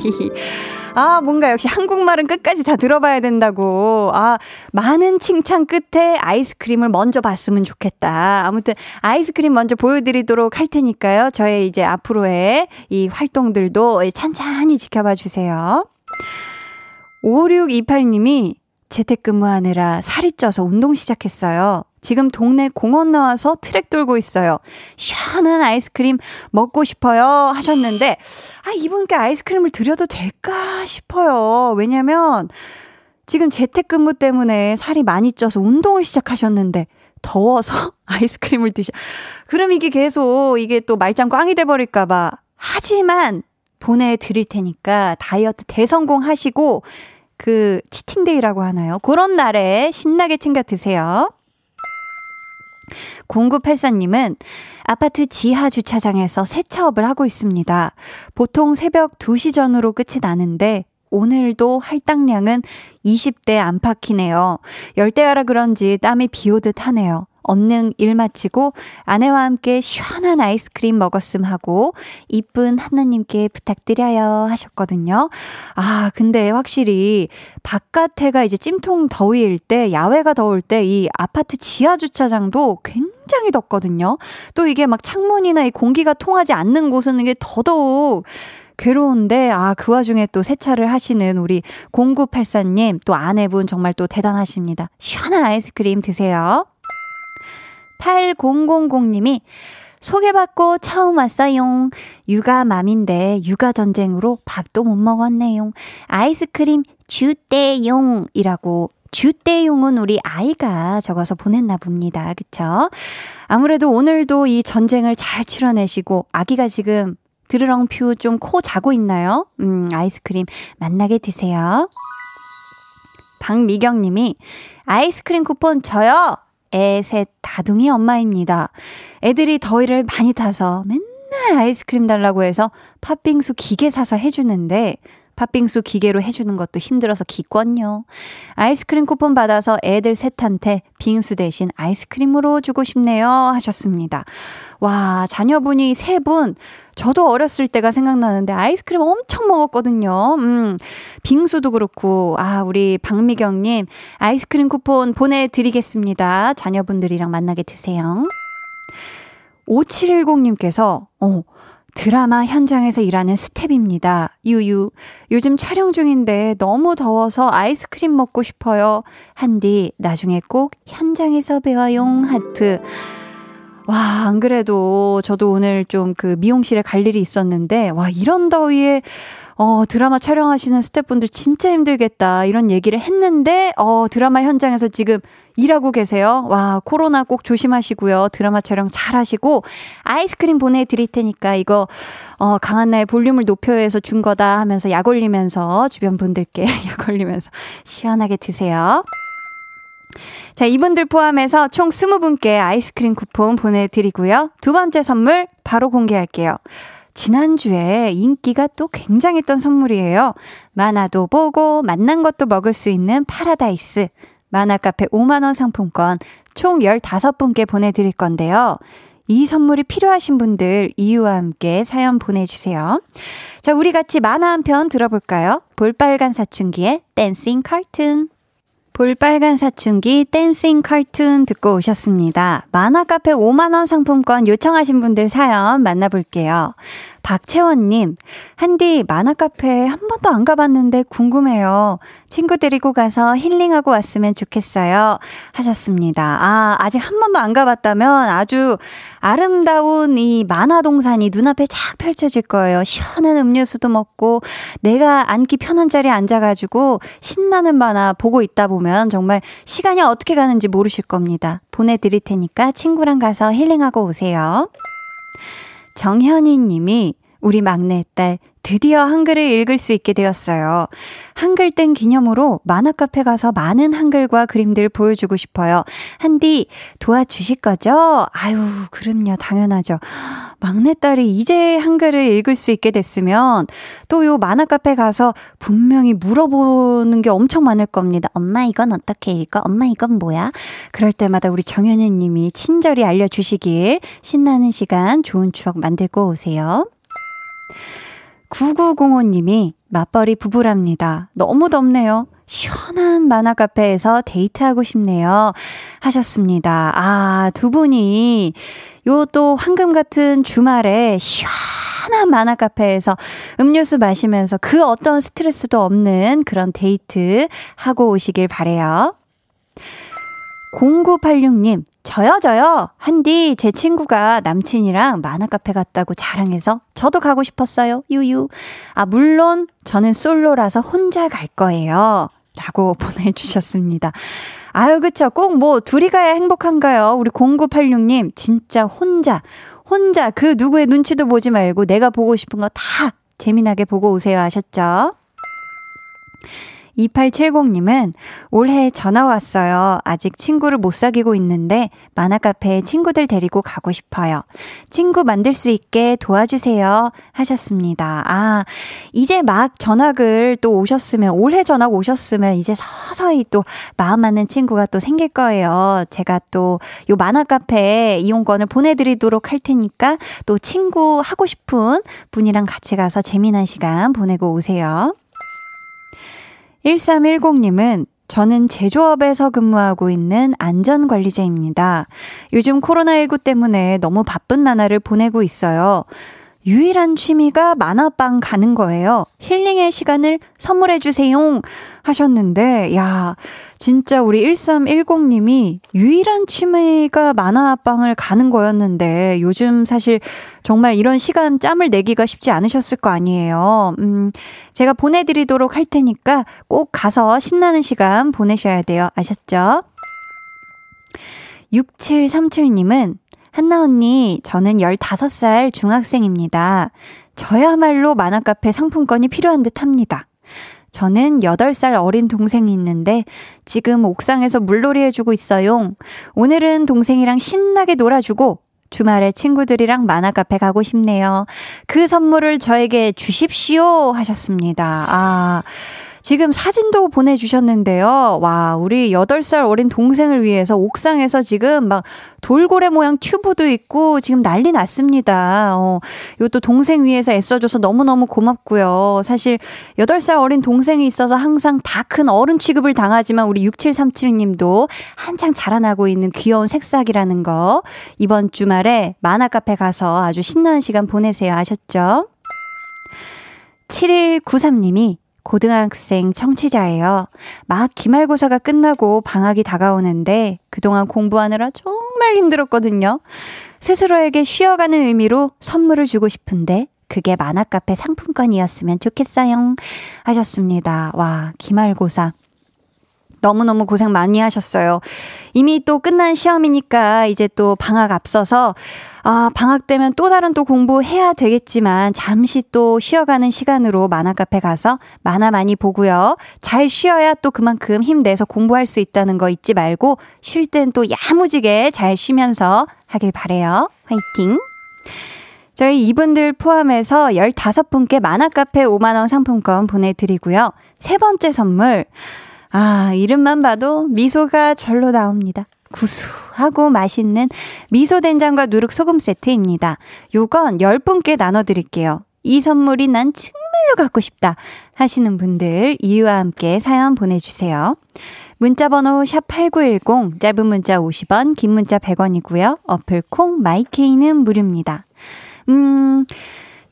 아, 뭔가 역시 한국말은 끝까지 다 들어봐야 된다고. 아, 많은 칭찬 끝에 아이스크림을 먼저 봤으면 좋겠다. 아무튼 아이스크림 먼저 보여드리도록 할 테니까요. 저의 이제 앞으로의 이 활동들도 찬찬히 지켜봐 주세요. 5628님이 재택근무하느라 살이 쪄서 운동 시작했어요. 지금 동네 공원 나와서 트랙 돌고 있어요. 시원한 아이스크림 먹고 싶어요. 하셨는데, 아, 이분께 아이스크림을 드려도 될까 싶어요. 왜냐면, 지금 재택근무 때문에 살이 많이 쪄서 운동을 시작하셨는데, 더워서 *laughs* 아이스크림을 드셔. 그럼 이게 계속, 이게 또 말짱 꽝이 돼 버릴까 봐. 하지만, 보내 드릴 테니까 다이어트 대성공 하시고, 그 치팅데이라고 하나요? 그런 날에 신나게 챙겨 드세요. 0984님은 아파트 지하 주차장에서 세차업을 하고 있습니다. 보통 새벽 2시 전으로 끝이 나는데 오늘도 할당량은 20대 안팎이네요. 열대야라 그런지 땀이 비 오듯 하네요. 얼른 일 마치고 아내와 함께 시원한 아이스크림 먹었음 하고 이쁜 하나님께 부탁드려요 하셨거든요. 아, 근데 확실히 바깥에가 이제 찜통 더위일 때, 야외가 더울 때 이 아파트 지하 주차장도 굉장히 덥거든요. 또 이게 막 창문이나 이 공기가 통하지 않는 곳은 이게 더더욱 괴로운데, 아, 그 와중에 또 세차를 하시는 우리 0984님, 또 아내분 정말 또 대단하십니다. 시원한 아이스크림 드세요. 8000님이 소개받고 처음 왔어요. 육아맘인데 육아전쟁으로 밥도 못 먹었네요. 아이스크림 주대용 이라고 주대용은 우리 아이가 적어서 보냈나 봅니다. 그쵸? 아무래도 오늘도 이 전쟁을 잘 치러내시고 아기가 지금 드르렁퓨 좀 코 자고 있나요? 음, 아이스크림 만나게 드세요. 박미경 님이 아이스크림 쿠폰 저요! 애 셋 다둥이 엄마입니다. 애들이 더위를 많이 타서 맨날 아이스크림 달라고 해서 팥빙수 기계 사서 해주는데 팥빙수 기계로 해주는 것도 힘들어서 기권요. 아이스크림 쿠폰 받아서 애들 셋한테 빙수 대신 아이스크림으로 주고 싶네요. 하셨습니다. 와, 자녀분이 세 분. 저도 어렸을 때가 생각나는데 아이스크림 엄청 먹었거든요. 음, 빙수도 그렇고. 아, 우리 박미경님 아이스크림 쿠폰 보내드리겠습니다. 자녀분들이랑 만나게 드세요. 5710님께서, 어, 드라마 현장에서 일하는 스텝입니다. 유유. 요즘 촬영 중인데 너무 더워서 아이스크림 먹고 싶어요. 한디, 나중에 꼭 현장에서 배워용 하트. 와, 안 그래도 저도 오늘 좀 그 미용실에 갈 일이 있었는데, 와, 이런 더위에 어, 드라마 촬영하시는 스태프분들 진짜 힘들겠다. 이런 얘기를 했는데, 어, 드라마 현장에서 지금 일하고 계세요. 와, 코로나 꼭 조심하시고요. 드라마 촬영 잘 하시고, 아이스크림 보내드릴 테니까 이거, 어, 강한나의 볼륨을 높여서 준 거다 하면서 약 올리면서 주변 분들께 *laughs* 약 올리면서 시원하게 드세요. 자, 이분들 포함해서 총 20분께 아이스크림 쿠폰 보내드리고요. 두 번째 선물 바로 공개할게요. 지난주에 인기가 또 굉장했던 선물이에요. 만화도 보고 맛난 것도 먹을 수 있는 파라다이스. 만화카페 5만원 상품권 총 15분께 보내드릴 건데요. 이 선물이 필요하신 분들 이유와 함께 사연 보내주세요. 자, 우리 같이 만화 한 편 들어볼까요? 볼빨간 사춘기의 댄싱 칼툰. 볼빨간 사춘기 댄싱 칼툰 듣고 오셨습니다. 만화 카페 5만원 상품권 요청하신 분들 사연 만나볼게요. 박채원님, 한디 만화 카페 한 번도 안 가봤는데 궁금해요. 친구 데리고 가서 힐링하고 왔으면 좋겠어요. 하셨습니다. 아, 아직 한 번도 안 가봤다면 아주 아름다운 이 만화 동산이 눈앞에 쫙 펼쳐질 거예요. 시원한 음료수도 먹고 내가 앉기 편한 자리에 앉아가지고 신나는 만화 보고 있다 보면 정말 시간이 어떻게 가는지 모르실 겁니다. 보내드릴 테니까 친구랑 가서 힐링하고 오세요. 정현희 님이 우리 막내딸 드디어 한글을 읽을 수 있게 되었어요. 한글 땡 기념으로 만화 카페 가서 많은 한글과 그림들 보여주고 싶어요. 한디 도와주실 거죠? 아유, 그럼요. 당연하죠. 막내딸이 이제 한글을 읽을 수 있게 됐으면 또 요 만화 카페 가서 분명히 물어보는 게 엄청 많을 겁니다. 엄마 이건 어떻게 읽어? 엄마 이건 뭐야? 그럴 때마다 우리 정현희 님이 친절히 알려주시길 신나는 시간 좋은 추억 만들고 오세요. 9905님이 맞벌이 부부랍니다. 너무 덥네요. 시원한 만화 카페에서 데이트하고 싶네요. 하셨습니다. 아, 두 분이 요 또 황금 같은 주말에 시원 시원한 만화 카페에서 음료수 마시면서 그 어떤 스트레스도 없는 그런 데이트 하고 오시길 바래요. 0986님, 저요, 저요. 한디, 제 친구가 남친이랑 만화 카페 갔다고 자랑해서 저도 가고 싶었어요. 유유. 아, 물론 저는 솔로라서 혼자 갈 거예요. 라고 *laughs* 보내주셨습니다. 아유, 그쵸. 꼭 뭐, 둘이 가야 행복한가요? 우리 0986님, 진짜 혼자, 혼자 그 누구의 눈치도 보지 말고 내가 보고 싶은 거 다 재미나게 보고 오세요 하셨죠? 2870님은 올해 전화 왔어요. 아직 친구를 못 사귀고 있는데 만화 카페에 친구들 데리고 가고 싶어요. 친구 만들 수 있게 도와주세요. 하셨습니다. 아, 이제 막 전학을 또 오셨으면, 올해 전학 오셨으면 이제 서서히 또 마음 맞는 친구가 또 생길 거예요. 제가 또 요 만화 카페 이용권을 보내드리도록 할 테니까 또 친구 하고 싶은 분이랑 같이 가서 재미난 시간 보내고 오세요. 1310님은 저는 제조업에서 근무하고 있는 안전관리자입니다. 요즘 코로나19 때문에 너무 바쁜 나날을 보내고 있어요. 유일한 취미가 만화방 가는 거예요. 힐링의 시간을 선물해주세요. 하셨는데, 야, 진짜 우리 1310님이 유일한 취미가 만화방을 가는 거였는데, 요즘 사실 정말 이런 시간 짬을 내기가 쉽지 않으셨을 거 아니에요. 음, 제가 보내드리도록 할 테니까 꼭 가서 신나는 시간 보내셔야 돼요. 아셨죠? 6737님은 한나 언니, 저는 15살 중학생입니다. 저야말로 만화카페 상품권이 필요한 듯 합니다. 저는 8살 어린 동생이 있는데 지금 옥상에서 물놀이 해주고 있어요. 오늘은 동생이랑 신나게 놀아주고 주말에 친구들이랑 만화카페 가고 싶네요. 그 선물을 저에게 주십시오 하셨습니다. 아. 지금 사진도 보내주셨는데요. 와, 우리 8살 어린 동생을 위해서 옥상에서 지금 막 돌고래 모양 튜브도 있고 지금 난리 났습니다. 어, 이것도 동생 위해서 애써줘서 너무너무 고맙고요. 사실 8살 어린 동생이 있어서 항상 다 큰 어른 취급을 당하지만 우리 6737님도 한창 자라나고 있는 귀여운 색삭이라는 거 이번 주말에 만화 카페 가서 아주 신나는 시간 보내세요. 아셨죠? 7193님이 고등학생 청취자예요. 막 기말고사가 끝나고 방학이 다가오는데 그동안 공부하느라 정말 힘들었거든요. 스스로에게 쉬어가는 의미로 선물을 주고 싶은데 그게 만화카페 상품권이었으면 좋겠어요. 하셨습니다. 와, 기말고사. 너무너무 고생 많이 하셨어요. 이미 또 끝난 시험이니까 이제 또 방학 앞서서 아, 방학 되면 또 다른 또 공부해야 되겠지만 잠시 또 쉬어가는 시간으로 만화 카페 가서 만화 많이 보고요. 잘 쉬어야 또 그만큼 힘내서 공부할 수 있다는 거 잊지 말고 쉴 땐 또 야무지게 잘 쉬면서 하길 바래요. 화이팅! 저희 이분들 포함해서 15분께 만화 카페 5만원 상품권 보내드리고요. 세 번째 선물. 아, 이름만 봐도 미소가 절로 나옵니다. 구수하고 맛있는 미소 된장과 누룩 소금 세트입니다. 요건 10분께 나눠 드릴게요. 이 선물이 난 정말로 갖고 싶다 하시는 분들 이유와 함께 사연 보내주세요. 문자번호 샵8910 짧은 문자 50원 긴 문자 100원이고요. 어플 콩 마이케이는 무료입니다. 음...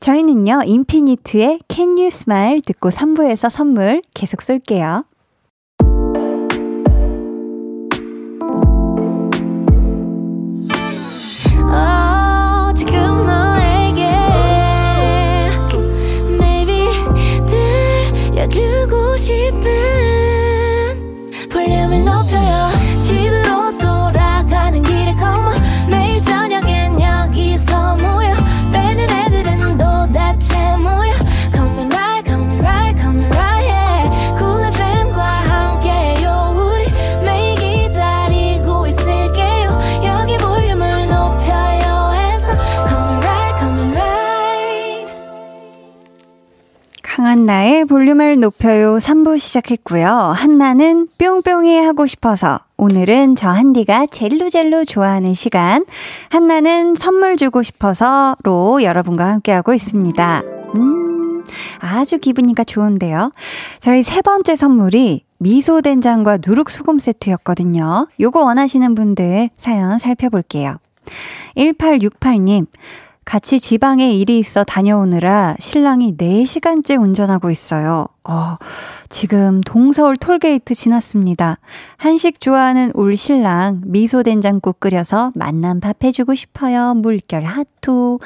저희는요, 인피니트의 Can You Smile 듣고 3부에서 선물 계속 쏠게요. 한나의 볼륨을 높여요 3부 시작했고요. 한나는 뿅뿅이 하고 싶어서 오늘은 저 한디가 젤루젤루 좋아하는 시간 한나는 선물 주고 싶어서로 여러분과 함께하고 있습니다. 음, 아주 기분이가 좋은데요. 저희 세 번째 선물이 미소 된장과 누룩 소금 세트였거든요. 요거 원하시는 분들 사연 살펴볼게요. 1868님 같이 지방에 일이 있어 다녀오느라 신랑이 4시간째 운전하고 있어요. 어, 지금 동서울 톨게이트 지났습니다. 한식 좋아하는 울 신랑 미소 된장국 끓여서 만난 밥 해주고 싶어요. 물결 하투.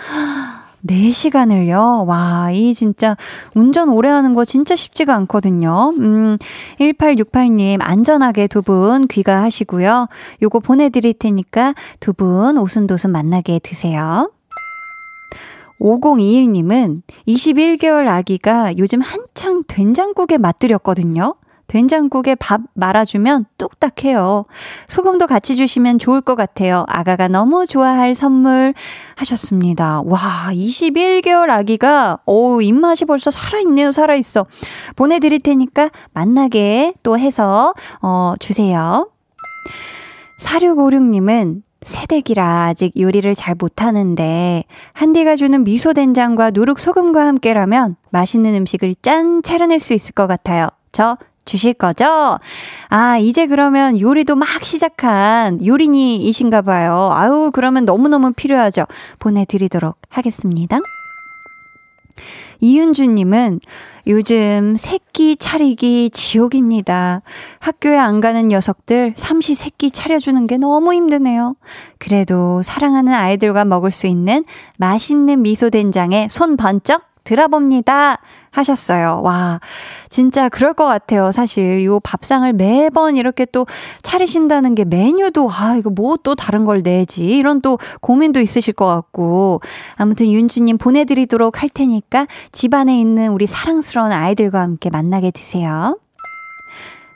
4시간을요? *gasps* 와, 이 진짜 운전 오래 하는 거 진짜 쉽지가 않거든요. 음, 1868님, 안전하게 두 분 귀가하시고요. 요거 보내드릴 테니까 두 분 오순도순 만나게 드세요. 5021님은 21개월 아기가 요즘 한창 된장국에 맛들였거든요. 된장국에 밥 말아주면 뚝딱해요. 소금도 같이 주시면 좋을 것 같아요. 아가가 너무 좋아할 선물 하셨습니다. 와, 21개월 아기가, 오, 입맛이 벌써 살아있네요, 살아있어. 보내드릴 테니까 만나게 또 해서, 어, 주세요. 4656님은 새댁이라 아직 요리를 잘 못하는데 한디가 주는 미소 된장과 누룩 소금과 함께라면 맛있는 음식을 짠 차려낼 수 있을 것 같아요. 저 주실 거죠? 아, 이제 그러면 요리도 막 시작한 요리니이신가 봐요. 아유, 그러면 너무너무 필요하죠. 보내드리도록 하겠습니다. 이윤주님은 요즘 새끼 차리기 지옥입니다. 학교에 안 가는 녀석들 삼시 새끼 차려주는 게 너무 힘드네요. 그래도 사랑하는 아이들과 먹을 수 있는 맛있는 미소 된장에 손 번쩍 들어봅니다. 하셨어요. 와, 진짜 그럴 것 같아요. 사실 요 밥상을 매번 이렇게 또 차리신다는 게 메뉴도 아 이거 뭐 또 다른 걸 내지 이런 또 고민도 있으실 것 같고 아무튼 윤주님 보내드리도록 할 테니까 집안에 있는 우리 사랑스러운 아이들과 함께 만나게 되세요.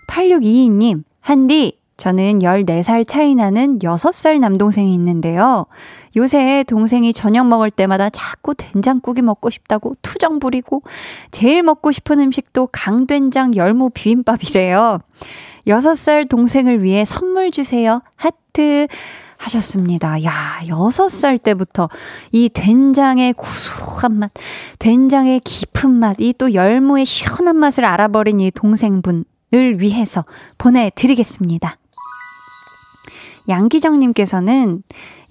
8622님, 한디, 저는 14살 차이 나는 6살 남동생이 있는데요. 요새 동생이 저녁 먹을 때마다 자꾸 된장국이 먹고 싶다고 투정 부리고 제일 먹고 싶은 음식도 강된장 열무 비빔밥이래요. 6살 동생을 위해 선물 주세요. 하트. 하셨습니다. 야, 6살 때부터 이 된장의 구수한 맛, 된장의 깊은 맛, 이 또 열무의 시원한 맛을 알아버린 이 동생분을 위해서 보내드리겠습니다. 양기정님께서는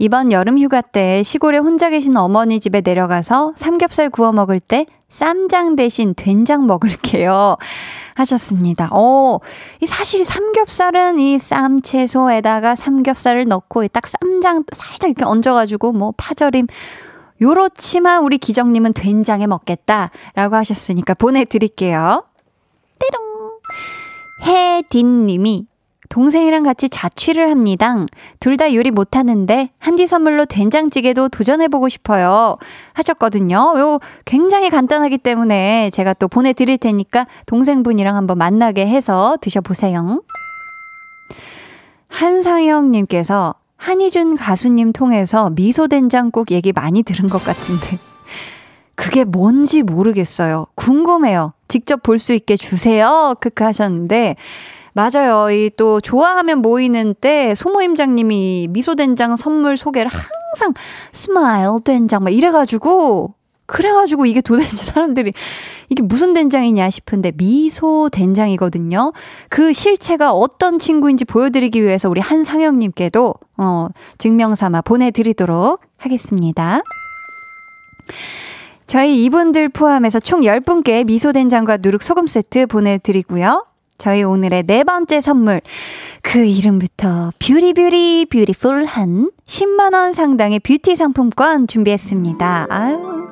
이번 여름 휴가 때 시골에 혼자 계신 어머니 집에 내려가서 삼겹살 구워 먹을 때 쌈장 대신 된장 먹을게요. *laughs* 하셨습니다. 어, 이 사실 삼겹살은 이 쌈 채소에다가 삼겹살을 넣고 딱 쌈장 살짝 이렇게 얹어가지고 뭐 파절임 요렇지만 우리 기정님은 된장에 먹겠다라고 하셨으니까 보내드릴게요. 띠롱. 해딘님이 동생이랑 같이 자취를 합니다. 둘 다 요리 못하는데 한디 선물로 된장찌개도 도전해보고 싶어요. 하셨거든요. 요 굉장히 간단하기 때문에 제가 또 보내드릴 테니까 동생분이랑 한번 만나게 해서 드셔보세요. 한상영님께서 한희준 가수님 통해서 미소된장국 얘기 많이 들은 것 같은데. 그게 뭔지 모르겠어요. 궁금해요. 직접 볼 수 있게 주세요. 크크 하셨는데, 맞아요. 이 또 좋아하면 모이는데 소모임장님이 미소된장 선물 소개를 항상 smile 된장 막 이래가지고 그래가지고 이게 도대체 사람들이 이게 무슨 된장이냐 싶은데 미소 된장이거든요. 그 실체가 어떤 친구인지 보여드리기 위해서 우리 한상영님께도 어, 증명삼아 보내드리도록 하겠습니다. 저희 이분들 포함해서 총 10분께 미소 된장과 누룩 소금 세트 보내드리고요. 저희 오늘의 네 번째 선물. 그 이름부터 beauty beauty beautiful한 10만 원 상당의 뷰티 상품권 준비했습니다. 아유.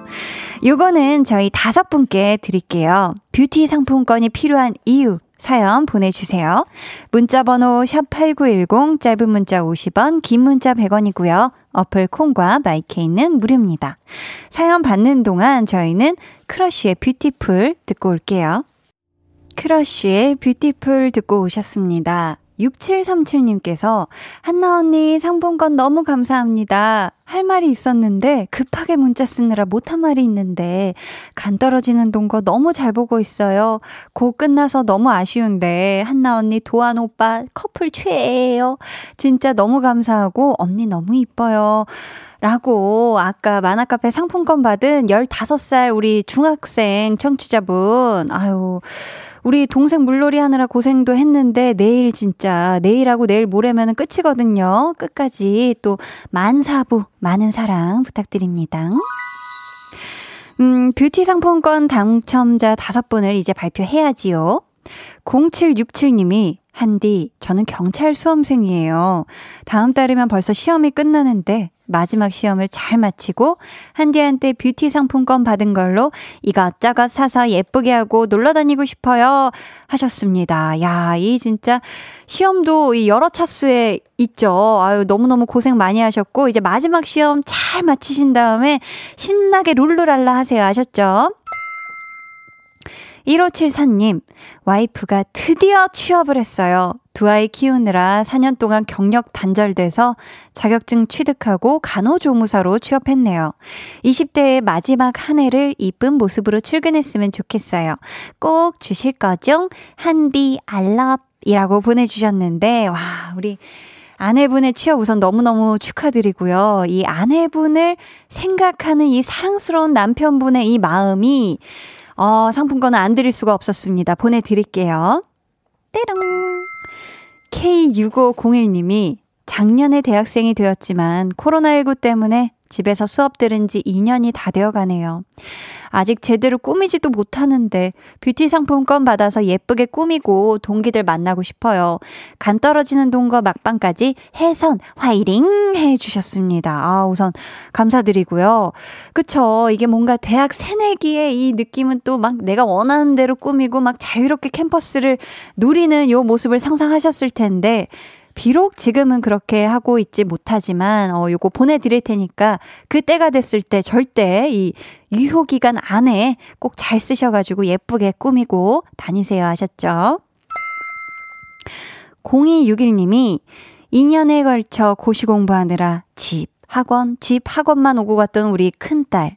요거는 저희 다섯 분께 드릴게요. 뷰티 상품권이 필요한 이유. 사연 보내주세요. 문자번호 샵8910, 짧은 문자 50원, 긴 문자 100원이고요. 어플 콩과 마이케이는 무료입니다. 사연 받는 동안 저희는 크러쉬의 Beautiful 듣고 올게요. 크러쉬의 Beautiful 듣고 오셨습니다. 6737님께서 한나 언니 상품권 너무 감사합니다. 할 말이 있었는데 급하게 문자 쓰느라 못한 말이 있는데 간 떨어지는 동거 너무 잘 보고 있어요. 고 끝나서 너무 아쉬운데 한나 언니 도안 오빠 커플 최애예요. 진짜 너무 감사하고 언니 너무 이뻐요. 라고 아까 만화카페 상품권 받은 15살 우리 중학생 청취자분 아유 우리 동생 물놀이 하느라 고생도 했는데 내일 진짜 내일하고 내일 모레면은 끝이거든요. 끝까지 또 만사부 많은 사랑 부탁드립니다. 음, 뷰티 상품권 당첨자 다섯 분을 이제 발표해야지요. 0767님이 한디, 저는 경찰 수험생이에요. 다음 달이면 벌써 시험이 끝나는데 마지막 시험을 잘 마치고 한디한테 뷰티 상품권 받은 걸로 이것저것 사서 예쁘게 하고 놀러 다니고 싶어요. 하셨습니다. 야, 이 진짜 시험도 이 여러 차수에 있죠. 아유, 너무너무 고생 많이 하셨고, 이제 마지막 시험 잘 마치신 다음에 신나게 룰루랄라 하세요. 아셨죠? 1574님, 와이프가 드디어 취업을 했어요. 두 아이 키우느라 4년 동안 경력 단절돼서 자격증 취득하고 간호조무사로 취업했네요. 20대의 마지막 한 해를 이쁜 모습으로 출근했으면 좋겠어요. 꼭 주실 거죠? 한디 알럽이라고 보내주셨는데, 와, 우리 아내분의 취업 우선 너무너무 축하드리고요. 이 아내분을 생각하는 이 사랑스러운 남편분의 이 마음이 어, 상품권은 안 드릴 수가 없었습니다. 보내드릴게요. 때롱. K6501님이 작년에 대학생이 되었지만 코로나19 때문에 집에서 수업 들은 지 2년이 다 되어 가네요. 아직 제대로 꾸미지도 못하는데 뷰티 상품권 받아서 예쁘게 꾸미고 동기들 만나고 싶어요. 간 떨어지는 돈과 막방까지 해선 화이팅 해주셨습니다. 아, 우선 감사드리고요. 그쵸. 이게 뭔가 대학 새내기의 이 느낌은 또 막 내가 원하는 대로 꾸미고 막 자유롭게 캠퍼스를 누리는 요 모습을 상상하셨을 텐데 비록 지금은 그렇게 하고 있지 못하지만, 어, 요거 보내 드릴 테니까, 그 때가 됐을 때 절대 이 유효 기간 안에 꼭 잘 쓰셔 가지고 예쁘게 꾸미고 다니세요 하셨죠? 0261님이 2년에 걸쳐 고시 공부하느라 집, 학원, 집, 학원만 오고 갔던 우리 큰딸.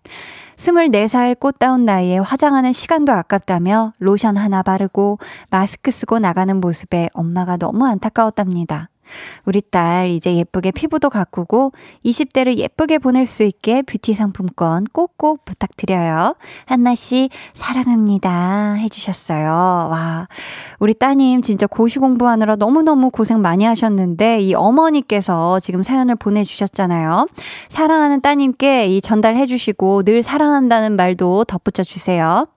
24살 꽃다운 나이에 화장하는 시간도 아깝다며 로션 하나 바르고 마스크 쓰고 나가는 모습에 엄마가 너무 안타까웠답니다. 우리 딸 이제 예쁘게 피부도 가꾸고 20대를 예쁘게 보낼 수 있게 뷰티 상품권 꼭꼭 부탁드려요. 한나 씨 사랑합니다 해주셨어요. 와 우리 따님 진짜 고시 공부하느라 너무너무 고생 많이 하셨는데 이 어머니께서 지금 사연을 보내주셨잖아요. 사랑하는 따님께 이 전달해 주시고 늘 사랑한다는 말도 덧붙여 주세요.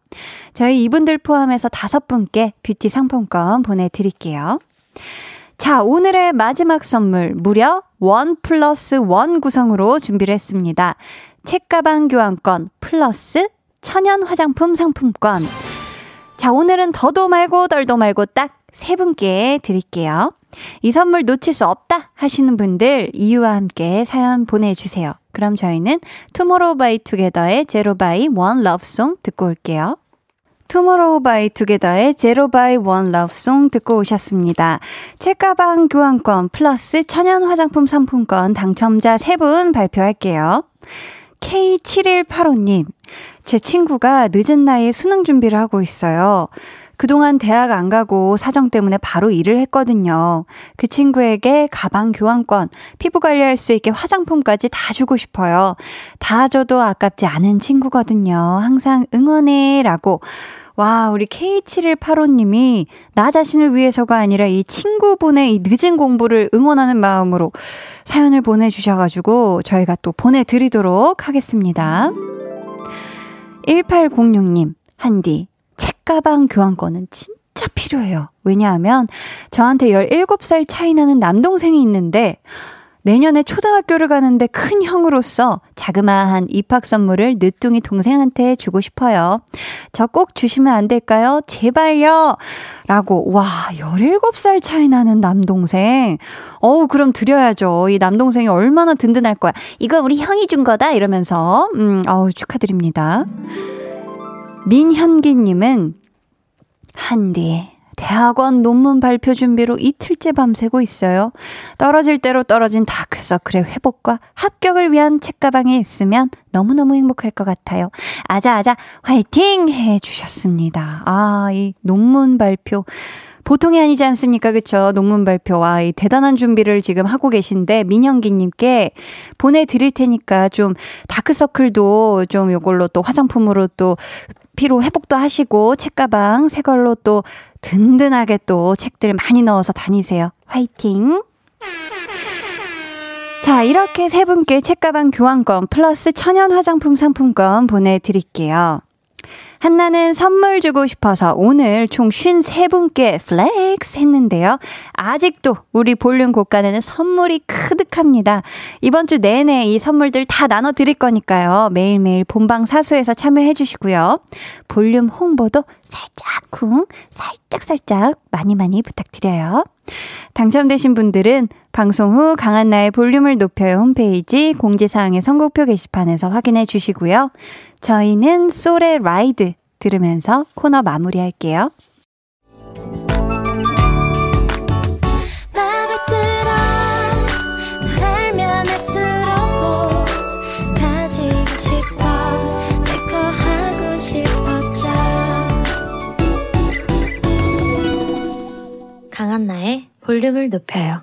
저희 이분들 포함해서 다섯 분께 뷰티 상품권 보내드릴게요. 자, 오늘의 마지막 선물 무려 one plus one 구성으로 준비를 했습니다. 책가방 교환권 플러스 천연 화장품 상품권. 자, 오늘은 더도 말고 덜도 말고 딱 세 분께 드릴게요. 이 선물 놓칠 수 없다 하시는 분들 이유와 함께 사연 보내주세요. 그럼 저희는 투모로우 바이 투게더의 Zero by One Love Song 듣고 올게요. 투모로우 바이 투게더의 Zero by One Love Song 듣고 오셨습니다. 책가방 교환권 플러스 천연 화장품 상품권 당첨자 3분 발표할게요. K7185님, 제 친구가 늦은 나이에 수능 준비를 하고 있어요. 그동안 대학 안 가고 사정 때문에 바로 일을 했거든요. 그 친구에게 가방 교환권, 피부 관리할 수 있게 화장품까지 다 주고 싶어요. 다 줘도 아깝지 않은 친구거든요. 항상 응원해. 라고. 와, 우리 K7185님이 나 자신을 위해서가 아니라 이 친구분의 이 늦은 공부를 응원하는 마음으로 사연을 보내주셔가지고 저희가 또 보내드리도록 하겠습니다. 1806님, 한디, 책가방 교환권은 진짜 필요해요. 왜냐하면 저한테 17살 차이 나는 남동생이 있는데 내년에 초등학교를 가는데 큰 형으로서 자그마한 입학 선물을 늦둥이 동생한테 주고 싶어요. 저 꼭 주시면 안 될까요? 제발요. 라고, 와, 17살 차이 나는 남동생. 어우, 그럼 드려야죠. 이 남동생이 얼마나 든든할 거야. 이거 우리 형이 준 거다. 이러면서, 음, 어우, 축하드립니다. 민현기님은 한디 대학원 논문 발표 준비로 이틀째 밤새고 있어요. 떨어질 대로 떨어진 다크서클의 회복과 합격을 위한 책가방에 있으면 너무너무 행복할 것 같아요. 아자아자 화이팅! 해 주셨습니다. 아, 이 논문 발표. 보통이 아니지 않습니까? 그쵸? 논문 발표와 이 대단한 준비를 지금 하고 계신데, 민영기님께 보내드릴 테니까 좀 다크서클도 좀 요걸로 또 화장품으로 또 피로 회복도 하시고, 책가방 새 걸로 또 든든하게 또 책들 많이 넣어서 다니세요. 화이팅! 자, 이렇게 세 분께 책가방 교환권 플러스 천연 화장품 상품권 보내드릴게요. 한나는 선물 주고 싶어서 오늘 총 53분께 flex 했는데요. 아직도 우리 볼륨 곳간에는 선물이 그득합니다. 이번 주 내내 이 선물들 다 나눠 드릴 거니까요. 매일매일 본방 사수해서 참여해 주시고요. 볼륨 홍보도 살짝쿵, 살짝살짝 많이 많이 부탁드려요. 당첨되신 분들은 방송 후 강한나의 볼륨을 높여요 홈페이지 공지사항의 선곡표 게시판에서 확인해 주시고요. 저희는 솔의 Ride 들으면서 코너 마무리할게요. 강한나의 볼륨을 높여요.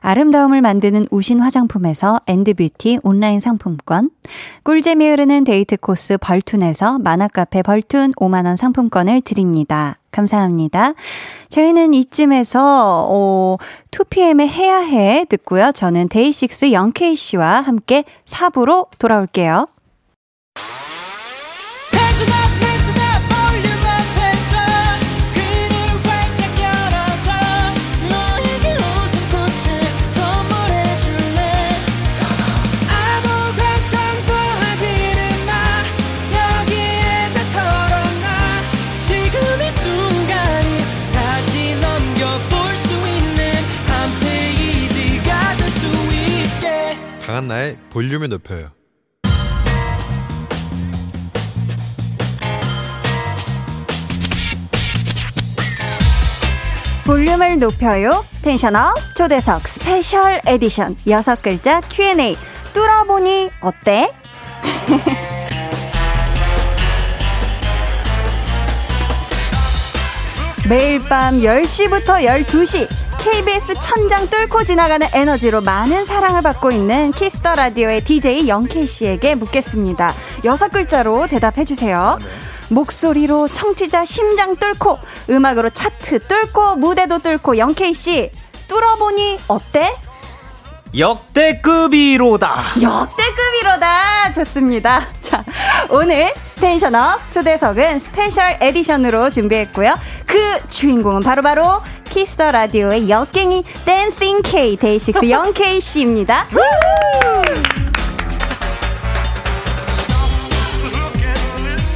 아름다움을 만드는 우신 화장품에서 엔드뷰티 온라인 상품권, 꿀잼이 흐르는 데이트 코스 벌툰에서 만화카페 벌툰 5만원 상품권을 드립니다. 감사합니다. 저희는 이쯤에서, 어, 2pm의 해야 해 듣고요. 저는 데이식스 영케이 씨와 함께 4부로 돌아올게요. 나의 볼륨을 높여요. 볼륨을 높여요. tension up 초대석 special edition 여섯 글자 Q&A 뚫어보니 어때? *laughs* 매일 밤 10시부터 12시 KBS 천장 뚫고 지나가는 에너지로 많은 사랑을 받고 있는 Kiss the Radio의 DJ 영케이 씨에게 묻겠습니다. 여섯 글자로 대답해 주세요. 네. 목소리로 청취자 심장 뚫고 음악으로 차트 뚫고 무대도 뚫고 영케이 씨 뚫어보니 어때? 역대급이로다. 역대급이로다. 좋습니다. 자, 오늘 tension up 초대석은 special edition으로 준비했고요. 그 주인공은 바로바로 바로 Kiss the Radio의 역갱이 dancing K 데이식스 *laughs* 영케이 씨입니다. *laughs*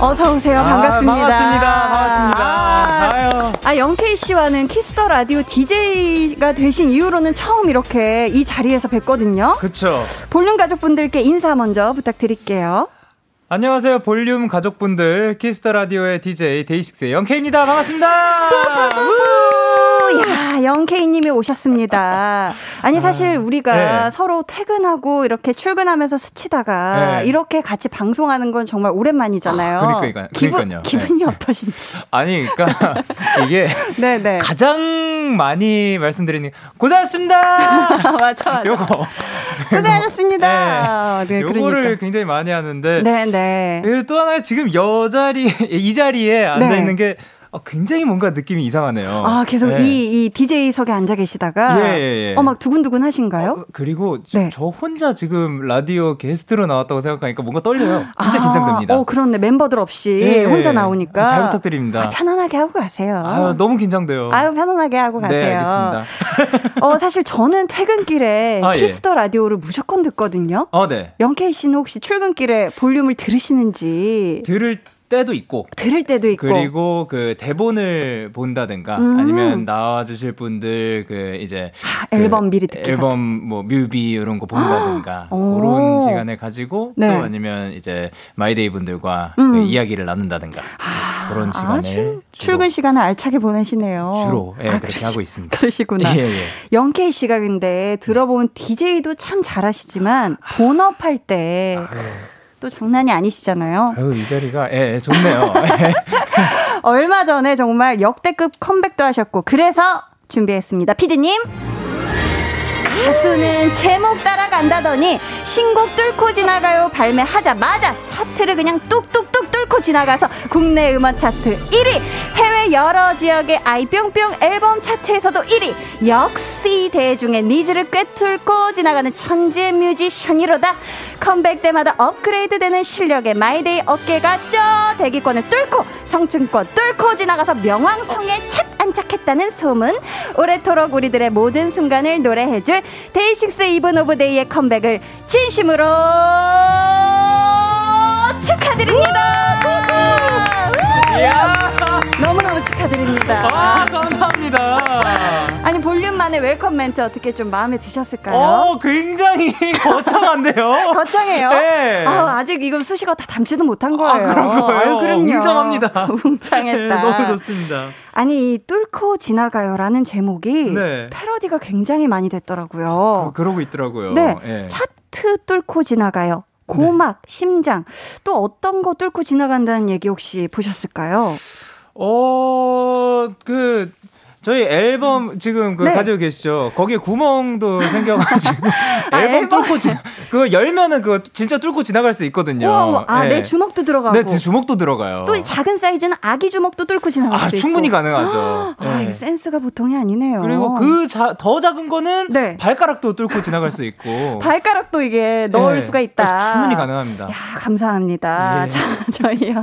어서 오세요. 반갑습니다. 아, 반갑습니다. 반갑습니다. 아, 아 영케이 씨와는 Kiss the Radio DJ가 되신 이후로는 처음 이렇게 이 자리에서 뵀거든요. 그렇죠. 볼륨 가족분들께 인사 먼저 부탁드릴게요. 안녕하세요. 볼륨 가족분들 Kiss the Radio의 DJ 데이식스의 영케이입니다. 반갑습니다. *laughs* 야, 영케이님이 오셨습니다. 아니, 사실 아, 우리가 네. 서로 퇴근하고 이렇게 출근하면서 스치다가 네. 이렇게 같이 방송하는 건 정말 오랜만이잖아요. 아, 그러니까요. 기분, 기분이 네. 어떠신지. *laughs* 아니, 그러니까 이게 네네. *laughs* 네. 가장 많이 말씀드리는 고생하셨습니다. *laughs* 맞아, 맞아. 요거. 고생하셨습니다. 네, 네 요거를 그러니까. 굉장히 많이 하는데. 네네. 또 하나 지금 여 자리, 이 자리에 앉아 있는 게 어, 굉장히 뭔가 느낌이 이상하네요. 아, 계속 네. 이, 이 DJ석에 앉아 계시다가. 예, 예, 예. 어, 막 두근두근 하신가요? 어, 그리고 네. 저 혼자 지금 라디오 게스트로 나왔다고 생각하니까 뭔가 떨려요. 진짜 아, 긴장됩니다. 어, 그렇네. 멤버들 없이 예, 혼자 나오니까. 잘 부탁드립니다. 아, 편안하게 하고 가세요. 아유, 너무 긴장돼요. 아유, 편안하게 하고 네, 가세요. 네, 알겠습니다. *laughs* 어, 사실 저는 퇴근길에 아, 예. Kiss the Radio를 무조건 듣거든요. 어, 네. 영케이 씨는 혹시 출근길에 볼륨을 들으시는지. 들을 때도 있고 들을 때도 있고 그리고 그 대본을 본다든가 음. 아니면 나와주실 분들 그 이제 아, 그 앨범 미리 듣기 앨범 같은. 뭐 뮤비 이런 거 본다든가 아. 그런 시간을 가지고 네. 또 아니면 이제 마이데이 분들과 음. 그 이야기를 나눈다든가 아, 그런 시간을 출근 시간을 알차게 보내시네요. 주로 예, 아, 그렇게 그러시, 하고 있습니다. 그러시구나. 예, 예. 영케이 씨가 근데 들어본 DJ도 참 잘하시지만 본업할 때. 아, 또 장난이 아니시잖아요. 아유, 이 자리가, 예, 예 좋네요. *laughs* 얼마 전에 정말 역대급 컴백도 하셨고, 그래서 준비했습니다. 피디님. 가수는 제목 따라간다더니 신곡 뚫고 지나가요 발매하자마자 차트를 그냥 뚝뚝뚝 뚫고 지나가서 국내 음원 차트 1위 해외 여러 지역의 아이뿅뿅 앨범 차트에서도 1위. 역시 대중의 needs를 꿰뚫고 지나가는 천재 뮤지션이로다. 컴백 때마다 업그레이드 되는 실력의 마이데이 어깨가 쪄 대기권을 뚫고 성층권 뚫고 지나가서 명왕성에 착 안착했다는 소문. 오래도록 우리들의 모든 순간을 노래해줄 데이식스 Even of Day의 컴백을 진심으로 축하드립니다. 너무너무 축하드립니다. 아, 감사합니다. 아니, 볼륨만의 welcome 멘트 어떻게 좀 마음에 드셨을까요? 어, 굉장히 *laughs* 거창한데요? 거창해요? 네. 아, 아직 이건 수식어 다 담지도 못한 거예요. 아, 그런 거예요? 아유, 그럼요. 웅장합니다. *laughs* 웅장했다. 네, 너무 좋습니다. 아니, 이 뚫고 지나가요라는 제목이 네. 패러디가 굉장히 많이 됐더라고요. 그, 러고 있더라고요. 네. 네. 차트 뚫고 지나가요. 고막, 네. 심장, 또 어떤 거 뚫고 지나간다는 얘기 혹시 보셨을까요? 어, 그, 저희 앨범 지금 그 네. 가지고 계시죠? 거기에 구멍도 *laughs* 생겨가지고 아, 앨범, 앨범 뚫고 지 그거 열면은 그거 진짜 뚫고 지나갈 수 있거든요. 우와, 아, 네. 내 주먹도 들어가고. 네, 주먹도 들어가요. 또 작은 사이즈는 아기 주먹도 뚫고 지나갈 아, 수 충분히 있고. 가능하죠. *gasps* 아, 네. 아, 센스가 보통이 아니네요. 그리고 그 더 작은 거는 네. 발가락도 뚫고 지나갈 수 있고. *laughs* 발가락도 이게 넣을 네. 수가 있다. 충분히 가능합니다. 야, 감사합니다. 예. *laughs* 자, 저희요.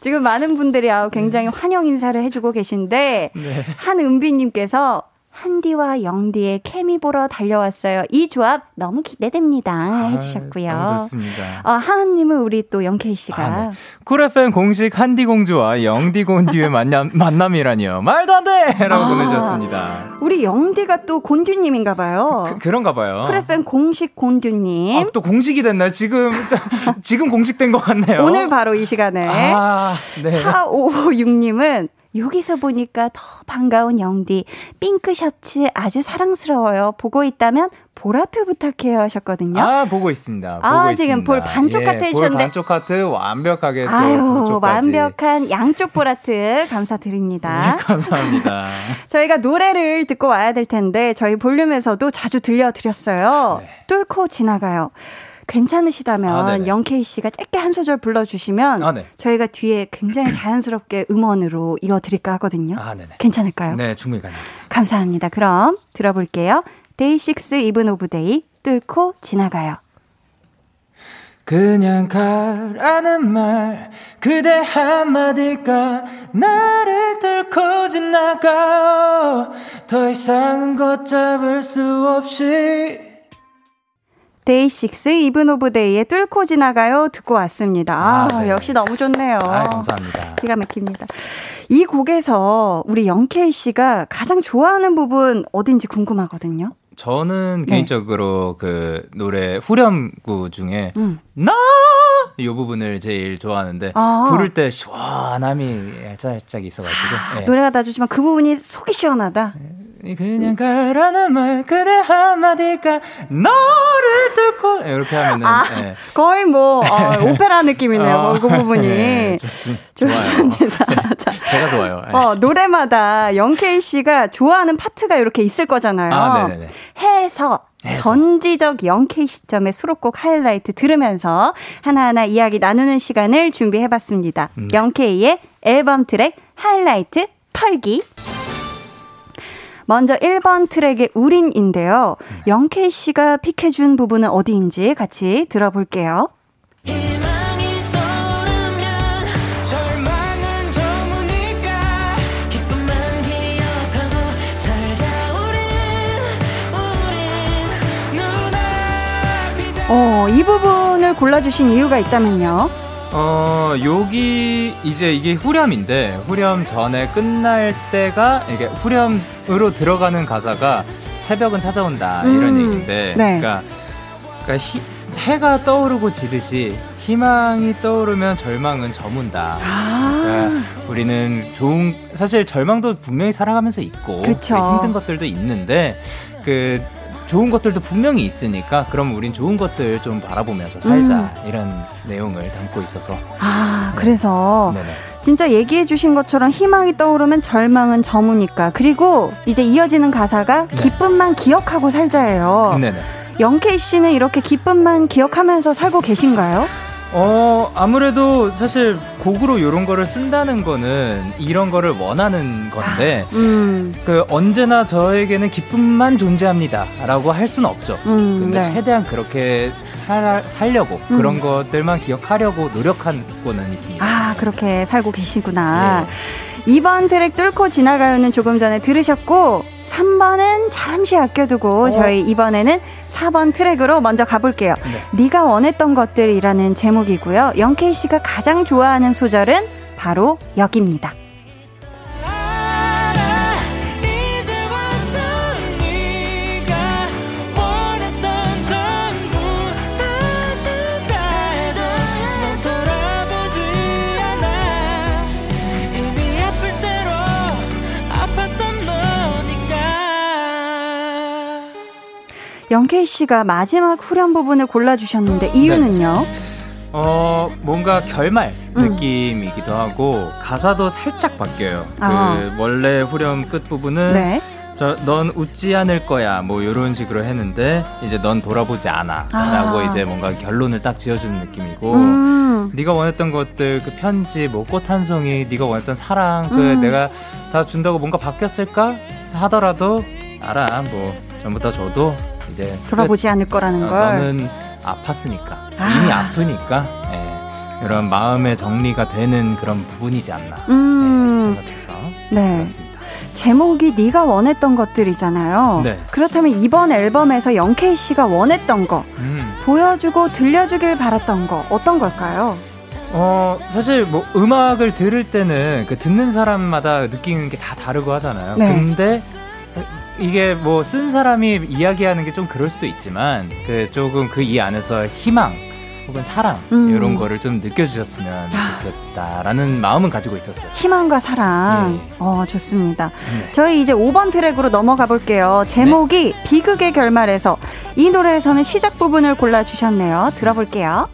지금 많은 분들이 굉장히 환영 인사를 해주고 계신데 네. 한은비님께서 한디와 영디의 케미 보러 달려왔어요. 이 조합 너무 기대됩니다. 아, 해주셨고요. 너무 좋습니다. 어, 하은님은 우리 또 영케이 씨가. 아, 네. Cool FM 공식 한디 공주와 영디 곤듀의 *laughs* 만남, 만남이라니요. 말도 안 돼! 라고 아, 보내주셨습니다. 우리 영디가 또 곤듀님인가 봐요. 그, 런가 봐요. 쿨 FM 공식 곤듀님. 아, 또 공식이 됐나요? 지금, 지금 공식된 것 같네요. 오늘 바로 이 시간에. 아, 네. 4556님은 여기서 보니까 더 반가운 영디. 핑크 셔츠 아주 사랑스러워요. 보고 있다면 보라트 부탁해요 하셨거든요. 아, 보고 있습니다. 아, 보고 지금 볼 반쪽 예, 카트 해주셨는데. 볼 반쪽 카트 완벽하게 또 아유, 완벽한 양쪽 보라트 *laughs* 감사드립니다. 네, 감사합니다. *laughs* 저희가 노래를 듣고 와야 될 텐데 저희 볼륨에서도 자주 들려드렸어요. 네. 뚫고 지나가요. 괜찮으시다면 아, 영케이 씨가 짧게 한 소절 불러주시면 아, 네. 저희가 뒤에 굉장히 자연스럽게 음원으로 이어드릴까 하거든요. 아, 괜찮을까요? 네, 충분히 가능합니다. 감사합니다. 그럼 들어볼게요. 데이식스 Even of Day 뚫고 지나가요. 그냥 가라는 말 그대 한마디가 나를 뚫고 지나가 더 이상은 걷잡을 수 없이 데이식스 Even of Day의 뚫고 지나가요 듣고 왔습니다. 아, 아 네. 역시 너무 좋네요. 아, 감사합니다. 기가 막힙니다. 이 곡에서 우리 영케이 씨가 가장 좋아하는 부분 어딘지 궁금하거든요. 저는 네. 개인적으로 그 노래 후렴구 중에 음. 나! 이 부분을 제일 좋아하는데 아. 부를 때 시원함이 살짝 있어가지고 네. 노래가 나주지만 그 부분이 속이 시원하다. 네. 그냥 가라는 말 그대 한마디가 너를 뚫고 네, 이렇게 하면은 아, 네. 거의 뭐 어, *laughs* 오페라 느낌이네요. 어, 뭐, 그 부분이 네, *laughs* 좋습, 좋습니다. *laughs* 자, 제가 좋아요. 어, 노래마다 영케이 씨가 좋아하는 파트가 이렇게 있을 거잖아요. 아, 해서 전지적 영케이 시점의 수록곡 하이라이트 들으면서 하나하나 이야기 나누는 시간을 준비해봤습니다. 음. 영케이의 앨범 트랙 하이라이트 털기. 먼저 1번 트랙의 우린인데요. 영케이 씨가 픽해준 부분은 어디인지 같이 들어볼게요. 어, 이 부분을 골라주신 이유가 있다면요? 어, 여기 이제 이게 후렴인데 후렴 전에 끝날 때가 이게 후렴으로 들어가는 가사가 새벽은 찾아온다 이런 음, 얘기인데 네. 그러니까, 그러니까 히, 해가 떠오르고 지듯이 희망이 떠오르면 절망은 저문다. 아~ 그러니까 우리는 좋은 사실 절망도 분명히 살아가면서 있고 힘든 것들도 있는데 그 좋은 것들도 분명히 있으니까 그럼 우린 좋은 것들 좀 바라보면서 살자 음. 이런 내용을 담고 있어서 아 네. 그래서 네네. 진짜 얘기해 주신 것처럼 희망이 떠오르면 절망은 저무니까 그리고 이제 이어지는 가사가 네. 기쁨만 기억하고 살자예요. 네네. 영케이 씨는 이렇게 기쁨만 기억하면서 살고 계신가요? 어, 아무래도 사실 곡으로 이런 거를 쓴다는 거는 이런 거를 원하는 건데, 아, 음. 그 언제나 저에게는 기쁨만 존재합니다. 라고 할 수는 없죠. 음, 근데 네. 최대한 그렇게 살, 살려고, 음. 그런 것들만 기억하려고 노력하고는 있습니다. 아, 그렇게 살고 계시구나. 네. 2번 트랙 뚫고 지나가요는 조금 전에 들으셨고, 3번은 잠시 아껴두고 어. 저희 이번에는 4번 트랙으로 먼저 가볼게요. 네. 가 원했던 것들이라는 제목이고요. 영케이 씨가 가장 좋아하는 소절은 바로 여기입니다. 영케이 씨가 마지막 후렴 부분을 골라주셨는데 이유는요? 네. 어 뭔가 결말 음. 느낌이기도 하고 가사도 살짝 바뀌어요. 아. 그 원래 후렴 끝 부분은 네. 저넌 웃지 않을 거야 뭐 이런 식으로 했는데 이제 넌 돌아보지 않아라고 아. 이제 뭔가 결론을 딱 지어주는 느낌이고 음. 네가 원했던 것들 그 편지 뭐꽃 한 송이 네가 원했던 사랑 그 음. 내가 다 준다고 뭔가 바뀌었을까 하더라도 알아 뭐 전부 다 줘도 이제 돌아보지 끝. 않을 거라는 어, 걸. 너는 아팠으니까 아. 이미 아프니까 예, 이런 마음의 정리가 되는 그런 부분이지 않나 음. 네, 생각해서 네. 그렇습니다. 제목이 네가 원했던 것들이잖아요. 네. 그렇다면 이번 앨범에서 영케이 씨가 원했던 거 음. 보여주고 들려주길 바랐던 거 어떤 걸까요? 어 사실 뭐 음악을 들을 때는 그 듣는 사람마다 느끼는 게 다 다르고 하잖아요. 네. 근데 이게 뭐 쓴 사람이 이야기하는 게 좀 그럴 수도 있지만 그 조금 그 이 안에서 희망 혹은 사랑 음. 이런 거를 좀 느껴주셨으면 좋겠다라는 마음은 가지고 있었어요. 희망과 사랑. 네. 어 좋습니다. 네. 저희 이제 5번 트랙으로 넘어가 볼게요. 제목이 네. 비극의 결말에서 이 노래에서는 시작 부분을 골라 주셨네요. 들어볼게요.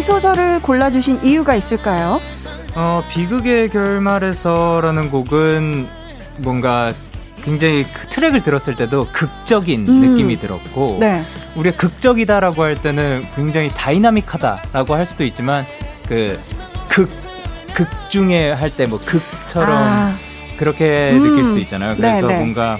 이 소설을 골라주신 이유가 있을까요? 어, 비극의 결말에서라는 곡은 뭔가 굉장히 그 트랙을 들었을 때도 극적인 음. 느낌이 들었고 네. 우리가 극적이다라고 할 때는 굉장히 다이나믹하다라고 할 수도 있지만 그 극 극 중에 할 때 뭐 극처럼 아. 그렇게 음. 느낄 수도 있잖아요. 그래서 네네. 네. 뭔가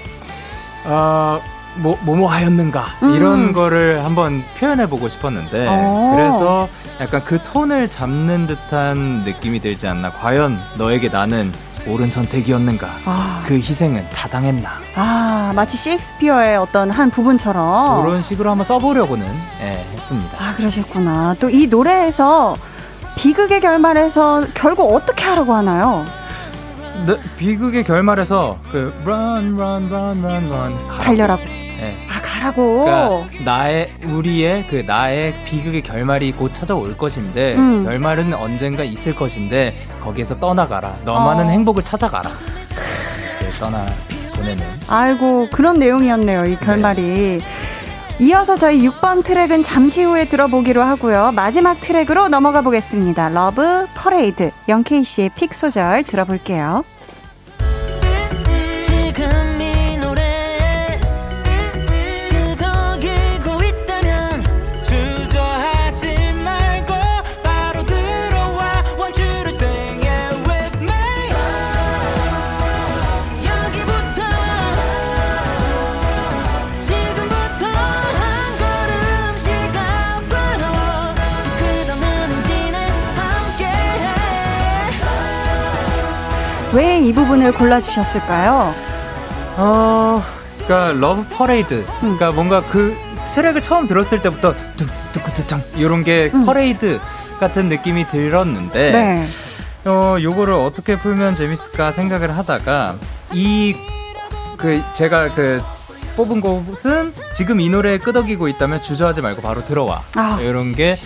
어, 뭐, 뭐뭐 하였는가 음. 이런 거를 한번 표현해 보고 싶었는데 오. 어. 그래서 약간 그 톤을 잡는 듯한 느낌이 들지 않나 과연 너에게 나는 옳은 선택이었는가 아. 그 희생은 타당했나 아 마치 셰익스피어의 어떤 한 부분처럼 그런 식으로 한번 써보려고는 예, 했습니다 아 그러셨구나 또 이 노래에서 비극의 결말에서 결국 어떻게 하라고 하나요? 네, 비극의 결말에서 그 run run run run run 달려라고 네. 아 가라고. 그러니까 나의 우리의 그 나의 비극의 결말이 곧 찾아올 것인데 음. 결말은 언젠가 있을 것인데 거기에서 떠나가라. 너만은 어. 행복을 찾아가라. 이렇게 떠나 보내는. 아이고 그런 내용이었네요. 이 결말이. 네. 이어서 저희 6번 트랙은 잠시 후에 들어보기로 하고요. 마지막 트랙으로 넘어가 보겠습니다. Love Parade 영케이 씨의 pick 소절 들어볼게요. 왜 이 부분을 골라주셨을까요? 어, 그러니까 Love Parade. 음. 그러니까 뭔가 그 트랙을 처음 들었을 때부터 뚝뚝뚝뚝 이런 게 음. 퍼레이드 같은 느낌이 들었는데 네. 어 요거를 어떻게 풀면 재밌을까 생각을 하다가 이 그 제가 그 뽑은 곳은 지금 이 노래에 끄덕이고 있다면 주저하지 말고 바로 들어와 아. 이런 게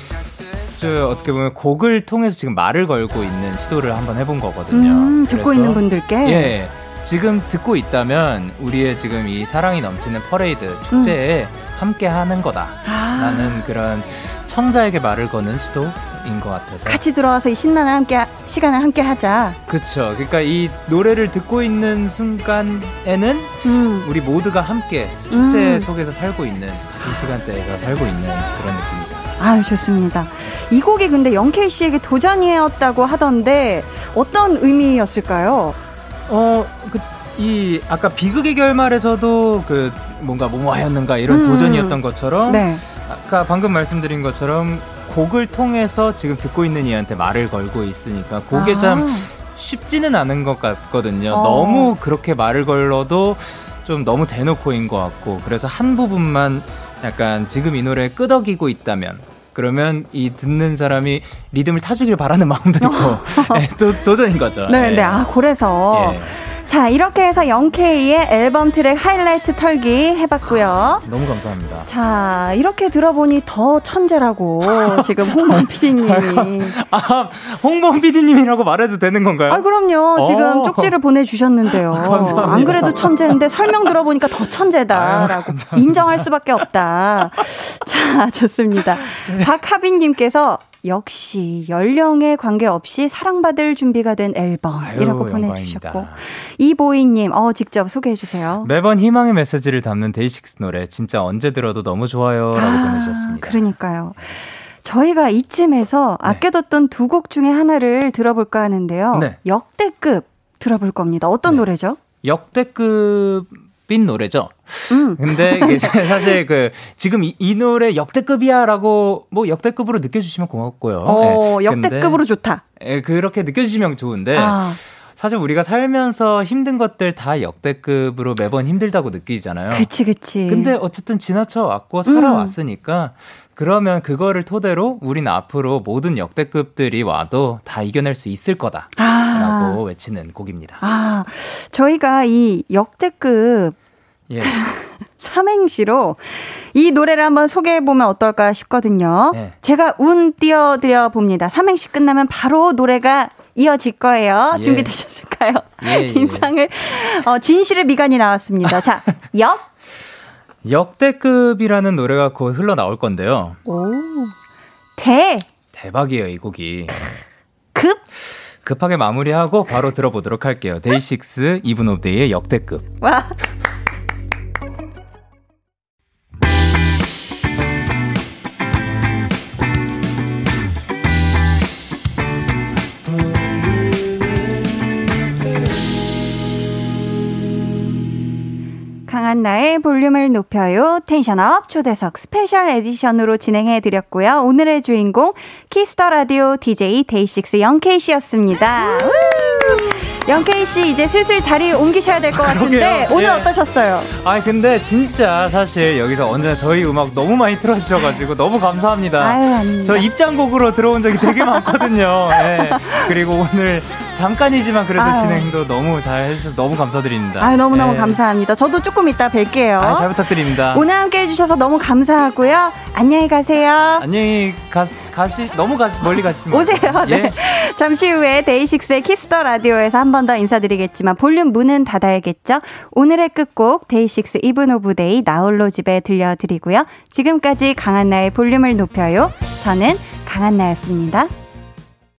어떻게 보면 곡을 통해서 지금 말을 걸고 있는 시도를 한번 해본 거거든요. 음, 듣고 있는 분들께. 예. 지금 듣고 있다면 우리의 지금 이 사랑이 넘치는 퍼레이드 축제에 음. 함께 하는 거다. 아. 라는 그런 청자에게 말을 거는 시도 인 것 같아서 같이 들어와서 이 신나는 함께 시간을 함께 하자. 그렇죠. 그러니까 이 노래를 듣고 있는 순간에는 음. 우리 모두가 함께 축제 음. 속에서 살고 있는 이 시간대가 살고 있는 그런 느낌입니다. 아유 좋습니다. 이 곡이 근데 영케이 씨에게 도전이었다고 하던데 어떤 의미였을까요? 어, 그, 이, 아까 비극의 결말에서도 그, 뭔가 뭐뭐하였는가 이런 음. 도전이었던 것처럼, 네. 아까 방금 말씀드린 것처럼 곡을 통해서 지금 듣고 있는 이한테 말을 걸고 있으니까 곡에 아. 참 쉽지는 않은 것 같거든요. 어. 너무 그렇게 말을 걸러도 좀 너무 대놓고인 것 같고, 그래서 한 부분만 약간 지금 이 노래에 끄덕이고 있다면, 그러면 이 듣는 사람이 리듬을 타주길 바라는 마음도 있고 *laughs* 네, 도, 도전인 거죠. 네, 네, 네. 아 그래서. 예. 자, 이렇게 해서 영케이의 앨범 트랙 하이라이트 털기 해봤고요. 너무 감사합니다. 자, 이렇게 들어보니 더 천재라고 지금 홍범 *laughs* PD님이. 아, 홍범 PD님이라고 말해도 되는 건가요? 아, 그럼요. 지금 어. 쪽지를 보내주셨는데요. *laughs* 감사합니다. 안 그래도 천재인데 설명 들어보니까 더 천재다라고 아유, 인정할 수밖에 없다. 자, 좋습니다. 네. 박하빈님께서 역시 연령에 관계없이 사랑받을 준비가 된 앨범이라고 보내주셨고 이보이님 어 직접 소개해 주세요. 매번 희망의 메시지를 담는 데이식스 노래 진짜 언제 들어도 너무 좋아요라고 아, 보내주셨습니다. 그러니까요. 저희가 이쯤에서 네. 아껴뒀던 두곡 중에 하나를 들어볼까 하는데요. 네. 역대급 들어볼 겁니다. 어떤 네. 노래죠? 역대급 빈 노래죠. 음. 근데 *laughs* 사실 그 지금 이, 이, 노래 역대급이야라고 뭐 역대급으로 느껴주시면 고맙고요. 어, 네. 역대급으로 좋다. 예, 그렇게 느껴주시면 좋은데. 아. 사실 우리가 살면서 힘든 것들 다 역대급으로 매번 힘들다고 느끼잖아요. 그치, 그치. 근데 어쨌든 지나쳐 왔고 살아왔으니까 음. 그러면 그거를 토대로 우리는 앞으로 모든 역대급들이 와도 다 이겨낼 수 있을 거다. 라고 아. 외치는 곡입니다. 아, 저희가 이 역대급 예. *laughs* 삼행시로 이 노래를 한번 소개해 보면 어떨까 싶거든요. 예. 제가 운 띄워드려 봅니다. 삼행시 끝나면 바로 노래가 이어질 거예요. 예. 준비되셨을까요? 예, 예, 예. 인상을 어, 진실의 미간이 나왔습니다. 자, *laughs* 역 역대급이라는 노래가 곧 흘러 나올 건데요. 오. 대. 대박이에요, 이 곡이. 급. 급하게 마무리하고 바로 들어보도록 할게요. 데이식스 이븐 오브 데이의 역대급. 와. 강한나의 볼륨을 높여요. tension up 초대석 special edition으로 진행해 드렸고요. 오늘의 주인공 키스 더 라디오 DJ 데이식스 영케이 씨였습니다. 영케이 씨 이제 슬슬 자리 옮기셔야 될 것 같은데 오늘 예. 어떠셨어요? 아 근데 진짜 사실 여기서 언제나 저희 음악 너무 많이 틀어주셔가지고 너무 감사합니다. 아유, 저 입장곡으로 들어온 적이 되게 많거든요. 네. 그리고 오늘 잠깐이지만 그래도 아유. 진행도 너무 잘 해주셔서 너무 감사드립니다. 아 너무너무 네. 감사합니다. 저도 조금 이따 뵐게요. 아, 잘 부탁드립니다. 오늘 함께 해주셔서 너무 감사하고요. 안녕히 가세요. 안녕히 가, 가시, 너무 가시, 멀리 가시지 오세요. 네. 예. 잠시 후에 데이식스의 키스 더 라디오에서 한 번 더 인사드리겠지만 볼륨 문은 닫아야겠죠. 오늘의 끝곡 데이식스 이븐 오브 데이 나홀로 집에 들려드리고요. 지금까지 강한나의 볼륨을 높여요. 저는 강한나였습니다.